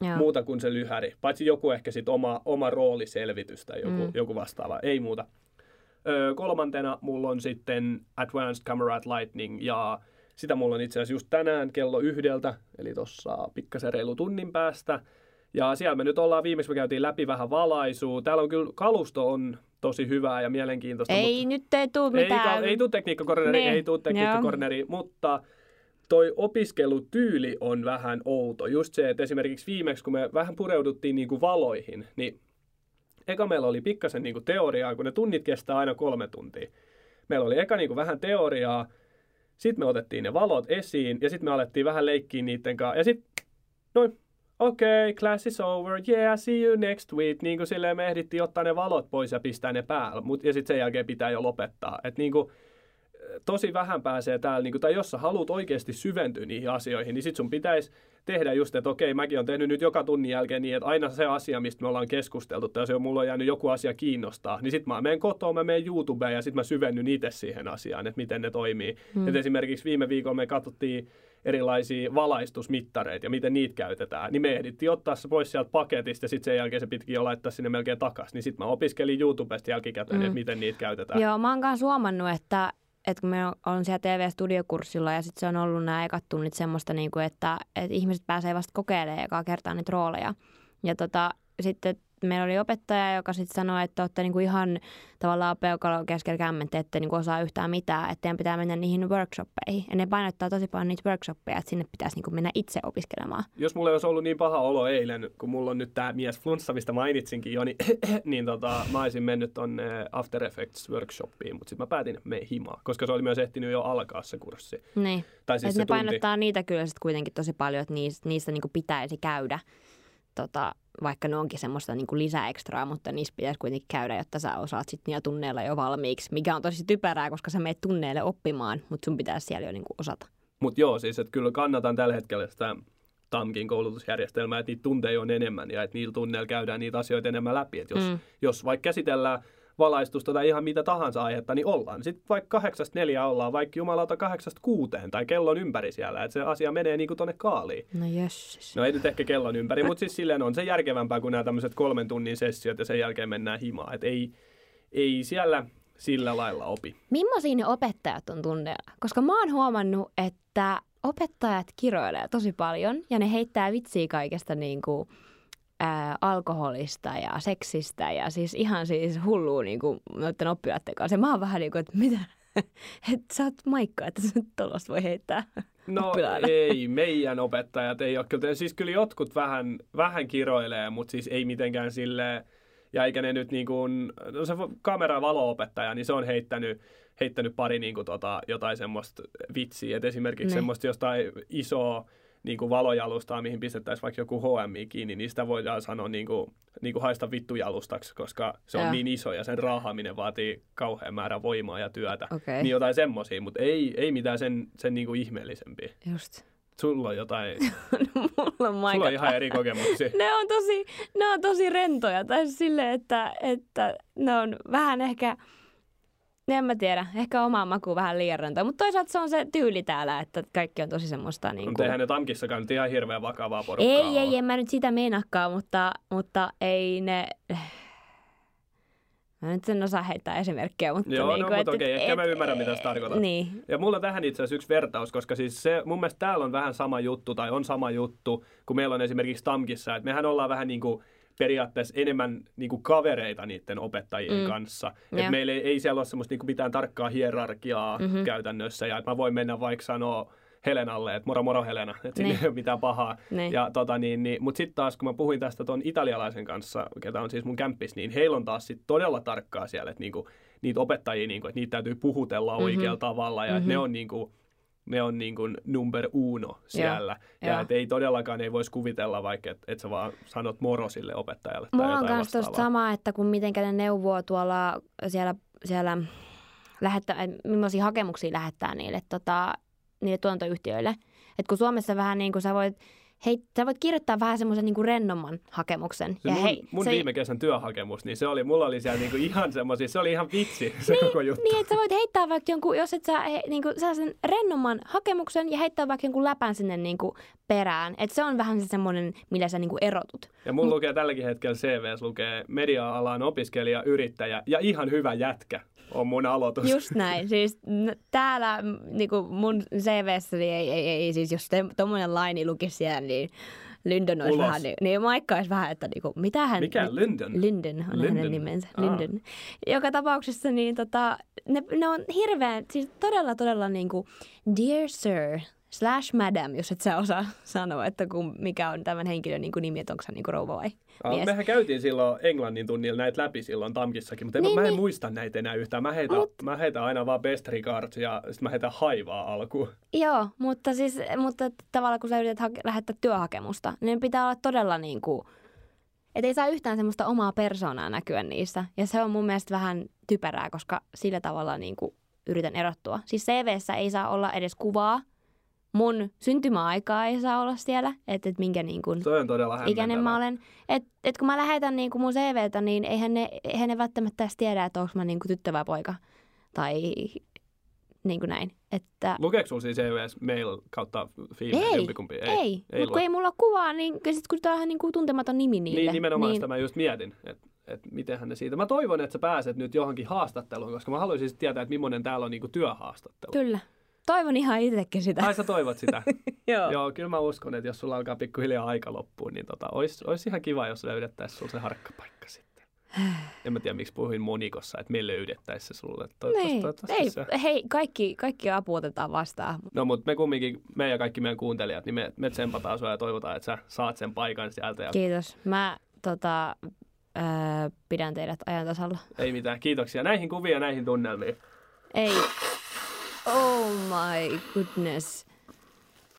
B: Joo. muuta kuin se lyhäri. Paitsi joku ehkä sitten oma, oma rooliselvitys tai joku, mm. joku vastaava. Ei muuta. Öö, kolmantena mulla on sitten Advanced Camera at Lightning ja sitä mulla on itse asiassa just tänään kello yhdeltä, eli tuossa pikkasen reilu tunnin päästä. Ja siellä me nyt ollaan, viimeksi me käytiin läpi vähän valaisua. Täällä on kyllä, kalusto on tosi hyvää ja mielenkiintoista.
C: Ei
B: mutta
C: nyt ei tule mitään.
B: Ei, ei tule tekniikkakorneri, niin. ei tule tekniikkakorneri, mutta toi opiskelutyyli on vähän outo. Just se, että esimerkiksi viimeksi, kun me vähän pureuduttiin niin kuin valoihin, niin eka meillä oli pikkasen niin kuin teoriaa, kun ne tunnit kestää aina kolme tuntia. Meillä oli eka niin kuin vähän teoriaa, sitten me otettiin ne valot esiin ja sitten me alettiin vähän leikkiä niiden kanssa. Ja sitten, noin, okei, okay, class is over, yeah, see you next week. Niin kuin silleen me ehdittiin ottaa ne valot pois ja pistää ne päällä. Mut, ja sitten sen jälkeen pitää jo lopettaa. Et niin kuin, tosi vähän pääsee täällä, niin kuin, tai jos sä haluat oikeasti syventyä niihin asioihin, niin sit sun pitäisi tehdä just, että okei, mäkin on tehnyt nyt joka tunnin jälkeen niin, että aina se asia, mistä me ollaan keskusteltu, tai jos on, mulla on jäänyt joku asia kiinnostaa, niin sitten mä menen kotoa, mä menen YouTubeen ja sitten mä syvennyn itse siihen asiaan, että miten ne toimii. Mm. Et esimerkiksi viime viikolla me katsottiin erilaisia valaistusmittareita ja miten niitä käytetään, niin me ehdittiin ottaa se pois sieltä paketista ja sitten sen jälkeen se pitkin jo laittaa sinne melkein takaisin. Niin sitten mä opiskelin YouTubesta jälkikäteen, mm. että miten niitä käytetään.
C: Joo, mä oon kanssa huomannut, että, että kun me on siellä TV-studiokurssilla ja sitten se on ollut nämä ekat tunnit semmoista, niin kuin, että, että ihmiset pääsee vasta kokeilemaan ekaa kertaa niitä rooleja. Ja tota, sitten meillä oli opettaja, joka sitten sanoi, että olette niinku ihan tavallaan peukalo keskellä kämmentä, että niinku osaa yhtään mitään, että teidän pitää mennä niihin workshoppeihin. Ja ne painottaa tosi paljon niitä workshoppeja, että sinne pitäisi niinku mennä itse opiskelemaan.
B: Jos mulla olisi ollut niin paha olo eilen, kun mulla on nyt tämä mies flunssa, mistä mainitsinkin jo, niin, [CLEARS THROAT] niin tota, mä olisin mennyt tonne After Effects workshopiin, mutta sitten mä päätin, että me himaa, koska se oli myös ehtinyt jo alkaa se kurssi.
C: Niin. Tai siis ne tunti. painottaa niitä kyllä sitten kuitenkin tosi paljon, että niistä, niistä niinku pitäisi käydä tota, vaikka ne onkin semmoista niin kuin lisäekstraa, mutta niissä pitäisi kuitenkin käydä, jotta sä osaat sitten niillä tunneilla jo valmiiksi, mikä on tosi typerää, koska sä meet tunneille oppimaan, mutta sun pitäisi siellä jo niin kuin osata.
B: Mutta joo, siis että kyllä kannatan tällä hetkellä sitä TAMKin koulutusjärjestelmää, että niitä tunteja on enemmän ja että niillä tunneilla käydään niitä asioita enemmän läpi. Että jos, mm. jos vaikka käsitellään valaistusta tai ihan mitä tahansa aihetta, niin ollaan. Sitten vaikka kahdeksasta neljä ollaan, vaikka jumalauta kahdeksasta kuuteen tai kellon ympäri siellä, että se asia menee niin kuin tuonne kaaliin.
C: No jessis.
B: No ei nyt ehkä kellon ympäri, mutta siis silleen on se järkevämpää kuin nämä tämmöiset kolmen tunnin sessiot ja sen jälkeen mennään himaan. Että ei, ei siellä sillä lailla opi.
C: Millaisia ne opettajat on tunneilla? Koska mä oon huomannut, että opettajat kiroilee tosi paljon ja ne heittää vitsiä kaikesta niin kuin ää, alkoholista ja seksistä ja siis ihan siis hullua niin kuin noiden oppilaiden kanssa. Mä oon vähän niin kuin, että mitä, [LAUGHS] että sä oot maikka, että sä tuollaista voi heittää
B: No ei, [LAUGHS] meidän opettajat ei ole kyllä. Siis kyllä jotkut vähän, vähän kiroilee, mutta siis ei mitenkään sille ja eikä ne nyt niin kuin, no se kamera- valo-opettaja, niin se on heittänyt, heittänyt pari niin kuin tota, jotain semmoista vitsiä. Et esimerkiksi ne. semmoista jostain isoa niin kuin valojalustaa, mihin pistettäisiin vaikka joku HMI kiinni, niin sitä voidaan sanoa niin kuin, niin kuin haista vittujalustaksi, koska se on ja. niin iso ja sen raahaaminen vaatii kauhean määrän voimaa ja työtä. Okay. Niin jotain semmoisia, mutta ei, ei mitään sen, sen niin kuin ihmeellisempiä.
C: Just.
B: Sulla on jotain, [LAUGHS]
C: no, mulla on,
B: Sulla on ihan eri kokemuksia. [LAUGHS]
C: ne, on tosi, ne on tosi rentoja. Tai silleen, että, että ne on vähän ehkä en mä tiedä. Ehkä omaa maku vähän liian rentoa. Mutta toisaalta se on se tyyli täällä, että kaikki on tosi semmoista... Niin
B: kuin... eihän ne Tamkissakaan nyt ihan hirveän vakavaa porukkaa
C: Ei, ole. ei, en mä nyt sitä meinakkaa, mutta, mutta ei ne... Mä nyt en osaa heittää esimerkkejä, mutta...
B: Joo,
C: niin
B: no, mutta okei, okay, ehkä mä ymmärrän, mitä sä tarkoitat.
C: Niin.
B: Ja mulla on tähän itse asiassa yksi vertaus, koska siis se, mun mielestä täällä on vähän sama juttu, tai on sama juttu, kun meillä on esimerkiksi Tamkissa, että mehän ollaan vähän niin kuin periaatteessa enemmän niin kuin kavereita niiden opettajien mm. kanssa. Et meillä ei, ei siellä ole semmoista niin kuin mitään tarkkaa hierarkiaa mm-hmm. käytännössä. Ja mä voin mennä vaikka sanoa Helenalle, että moro moro Helena, että siinä niin. ei ole mitään pahaa. Niin. Ja, tota, niin, niin, Mutta sitten taas, kun mä puhuin tästä tuon italialaisen kanssa, ketä on siis mun kämppis, niin heillä on taas sit todella tarkkaa siellä, että niinku, niitä opettajia, niinku, että niitä täytyy puhutella mm-hmm. oikealla tavalla ja mm-hmm. ne on niinku, ne on niin kuin number uno siellä. Ja, ja, ja. Et ei todellakaan ei voisi kuvitella vaikka, että et sä vaan sanot moro sille opettajalle
C: Mulla
B: tai
C: on myös tuosta sama, että kun miten ne neuvoo tuolla siellä, siellä lähettää, millaisia hakemuksia lähettää niille, tota, niille tuotantoyhtiöille. Että kun Suomessa vähän niin kuin sä voit hei, sä voit kirjoittaa vähän semmoisen niin rennomman hakemuksen.
B: Se ja mun hei, mun se... viime kesän työhakemus, niin se oli, mulla oli siellä niinku ihan semmoisia, se oli ihan vitsi se niin, koko juttu.
C: Niin, että sä voit heittää vaikka jonkun, jos et sä, he, niinku, sen rennomman hakemuksen ja heittää vaikka jonkun läpän sinne niinku perään. Että se on vähän se semmoinen, millä sä niinku erotut.
B: Ja mun Mut... lukee tälläkin hetkellä CVS lukee media-alan opiskelija, yrittäjä ja ihan hyvä jätkä on mun aloitus.
C: Just näin. Siis täällä niin kuin mun CVssä niin ei, ei, ei, siis jos tuommoinen laini lukisi siellä, niin Lyndon olisi Ulos. vähän, niin, niin Maikka olisi vähän, että niinku, mitä hän...
B: Mikä Lyndon?
C: Lyndon on Lyndon. hänen nimensä. Ah. Lyndon. Joka tapauksessa niin tota, ne, ne on hirveän, siis todella todella niinku, dear sir, slash madam, jos et sä osaa [LAUGHS] sanoa, että kun, mikä on tämän henkilön niin kuin nimi, että onko hän niin kuin rouva vai mies.
B: mehän käytiin silloin englannin tunnilla näitä läpi silloin Tamkissakin, mutta en,
C: Niin,
B: mä en
C: niin.
B: muista näitä enää yhtään. Mä heitän,
C: Mut-
B: mä heitän aina vaan best regards ja sitten mä heitän haivaa alkuun.
C: Joo, mutta siis mutta tavallaan kun sä yrität hake- lähettää työhakemusta, niin pitää olla todella niin kuin, että ei saa yhtään semmoista omaa persoonaa näkyä niissä. Ja se on mun mielestä vähän typerää, koska sillä tavalla niin kuin yritän erottua. Siis CVssä ei saa olla edes kuvaa. Mun syntymäaikaa ei saa olla siellä, että et minkä niin kuin
B: Toi on todella
C: ikäinen mä olen. Et, et kun mä lähetän niin kuin mun CVtä, niin eihän ne, eihän ne välttämättä edes tiedä, että onko mä niin kuin tyttö vai poika. Tai niin kuin näin. Että
B: Lukeeko sulla siis EVS mail kautta female,
C: ei,
B: jompikumpi?
C: ei. ei.
B: ei
C: Mutta kun ei mulla ole kuvaa, niin sit, kun tää on niin kuin tuntematon nimi niille.
B: Niin, nimenomaan
C: niin,
B: sitä mä just mietin, että et mitenhän ne siitä. Mä toivon, että sä pääset nyt johonkin haastatteluun, koska mä haluaisin tietää, että millainen täällä on niinku työhaastattelu.
C: Kyllä. Toivon ihan itsekin sitä.
B: Ai sä toivot sitä? [LAUGHS]
C: Joo.
B: Joo, kyllä mä uskon, että jos sulla alkaa pikkuhiljaa aika loppuun, niin tota, olisi, olisi ihan kiva, jos löydettäisiin sulla se harkkapaikka sitten. [SIGHS] En mä tiedä, miksi puhuin monikossa, että me löydettäisiin se sulle. Toivottavasti,
C: Niin.
B: toivottavasti
C: Ei,
B: se.
C: hei, kaikki, kaikki apu otetaan vastaan.
B: No, mutta me kumminkin, me ja kaikki meidän kuuntelijat, niin me, me tsempataan sua ja toivotaan, että sä saat sen paikan sieltä. Ja
C: Kiitos. Mä tota, öö, pidän teidät ajan tasalla.
B: ei mitään. Kiitoksia näihin kuviin ja näihin tunnelmiin.
C: Ei. Oh my goodness.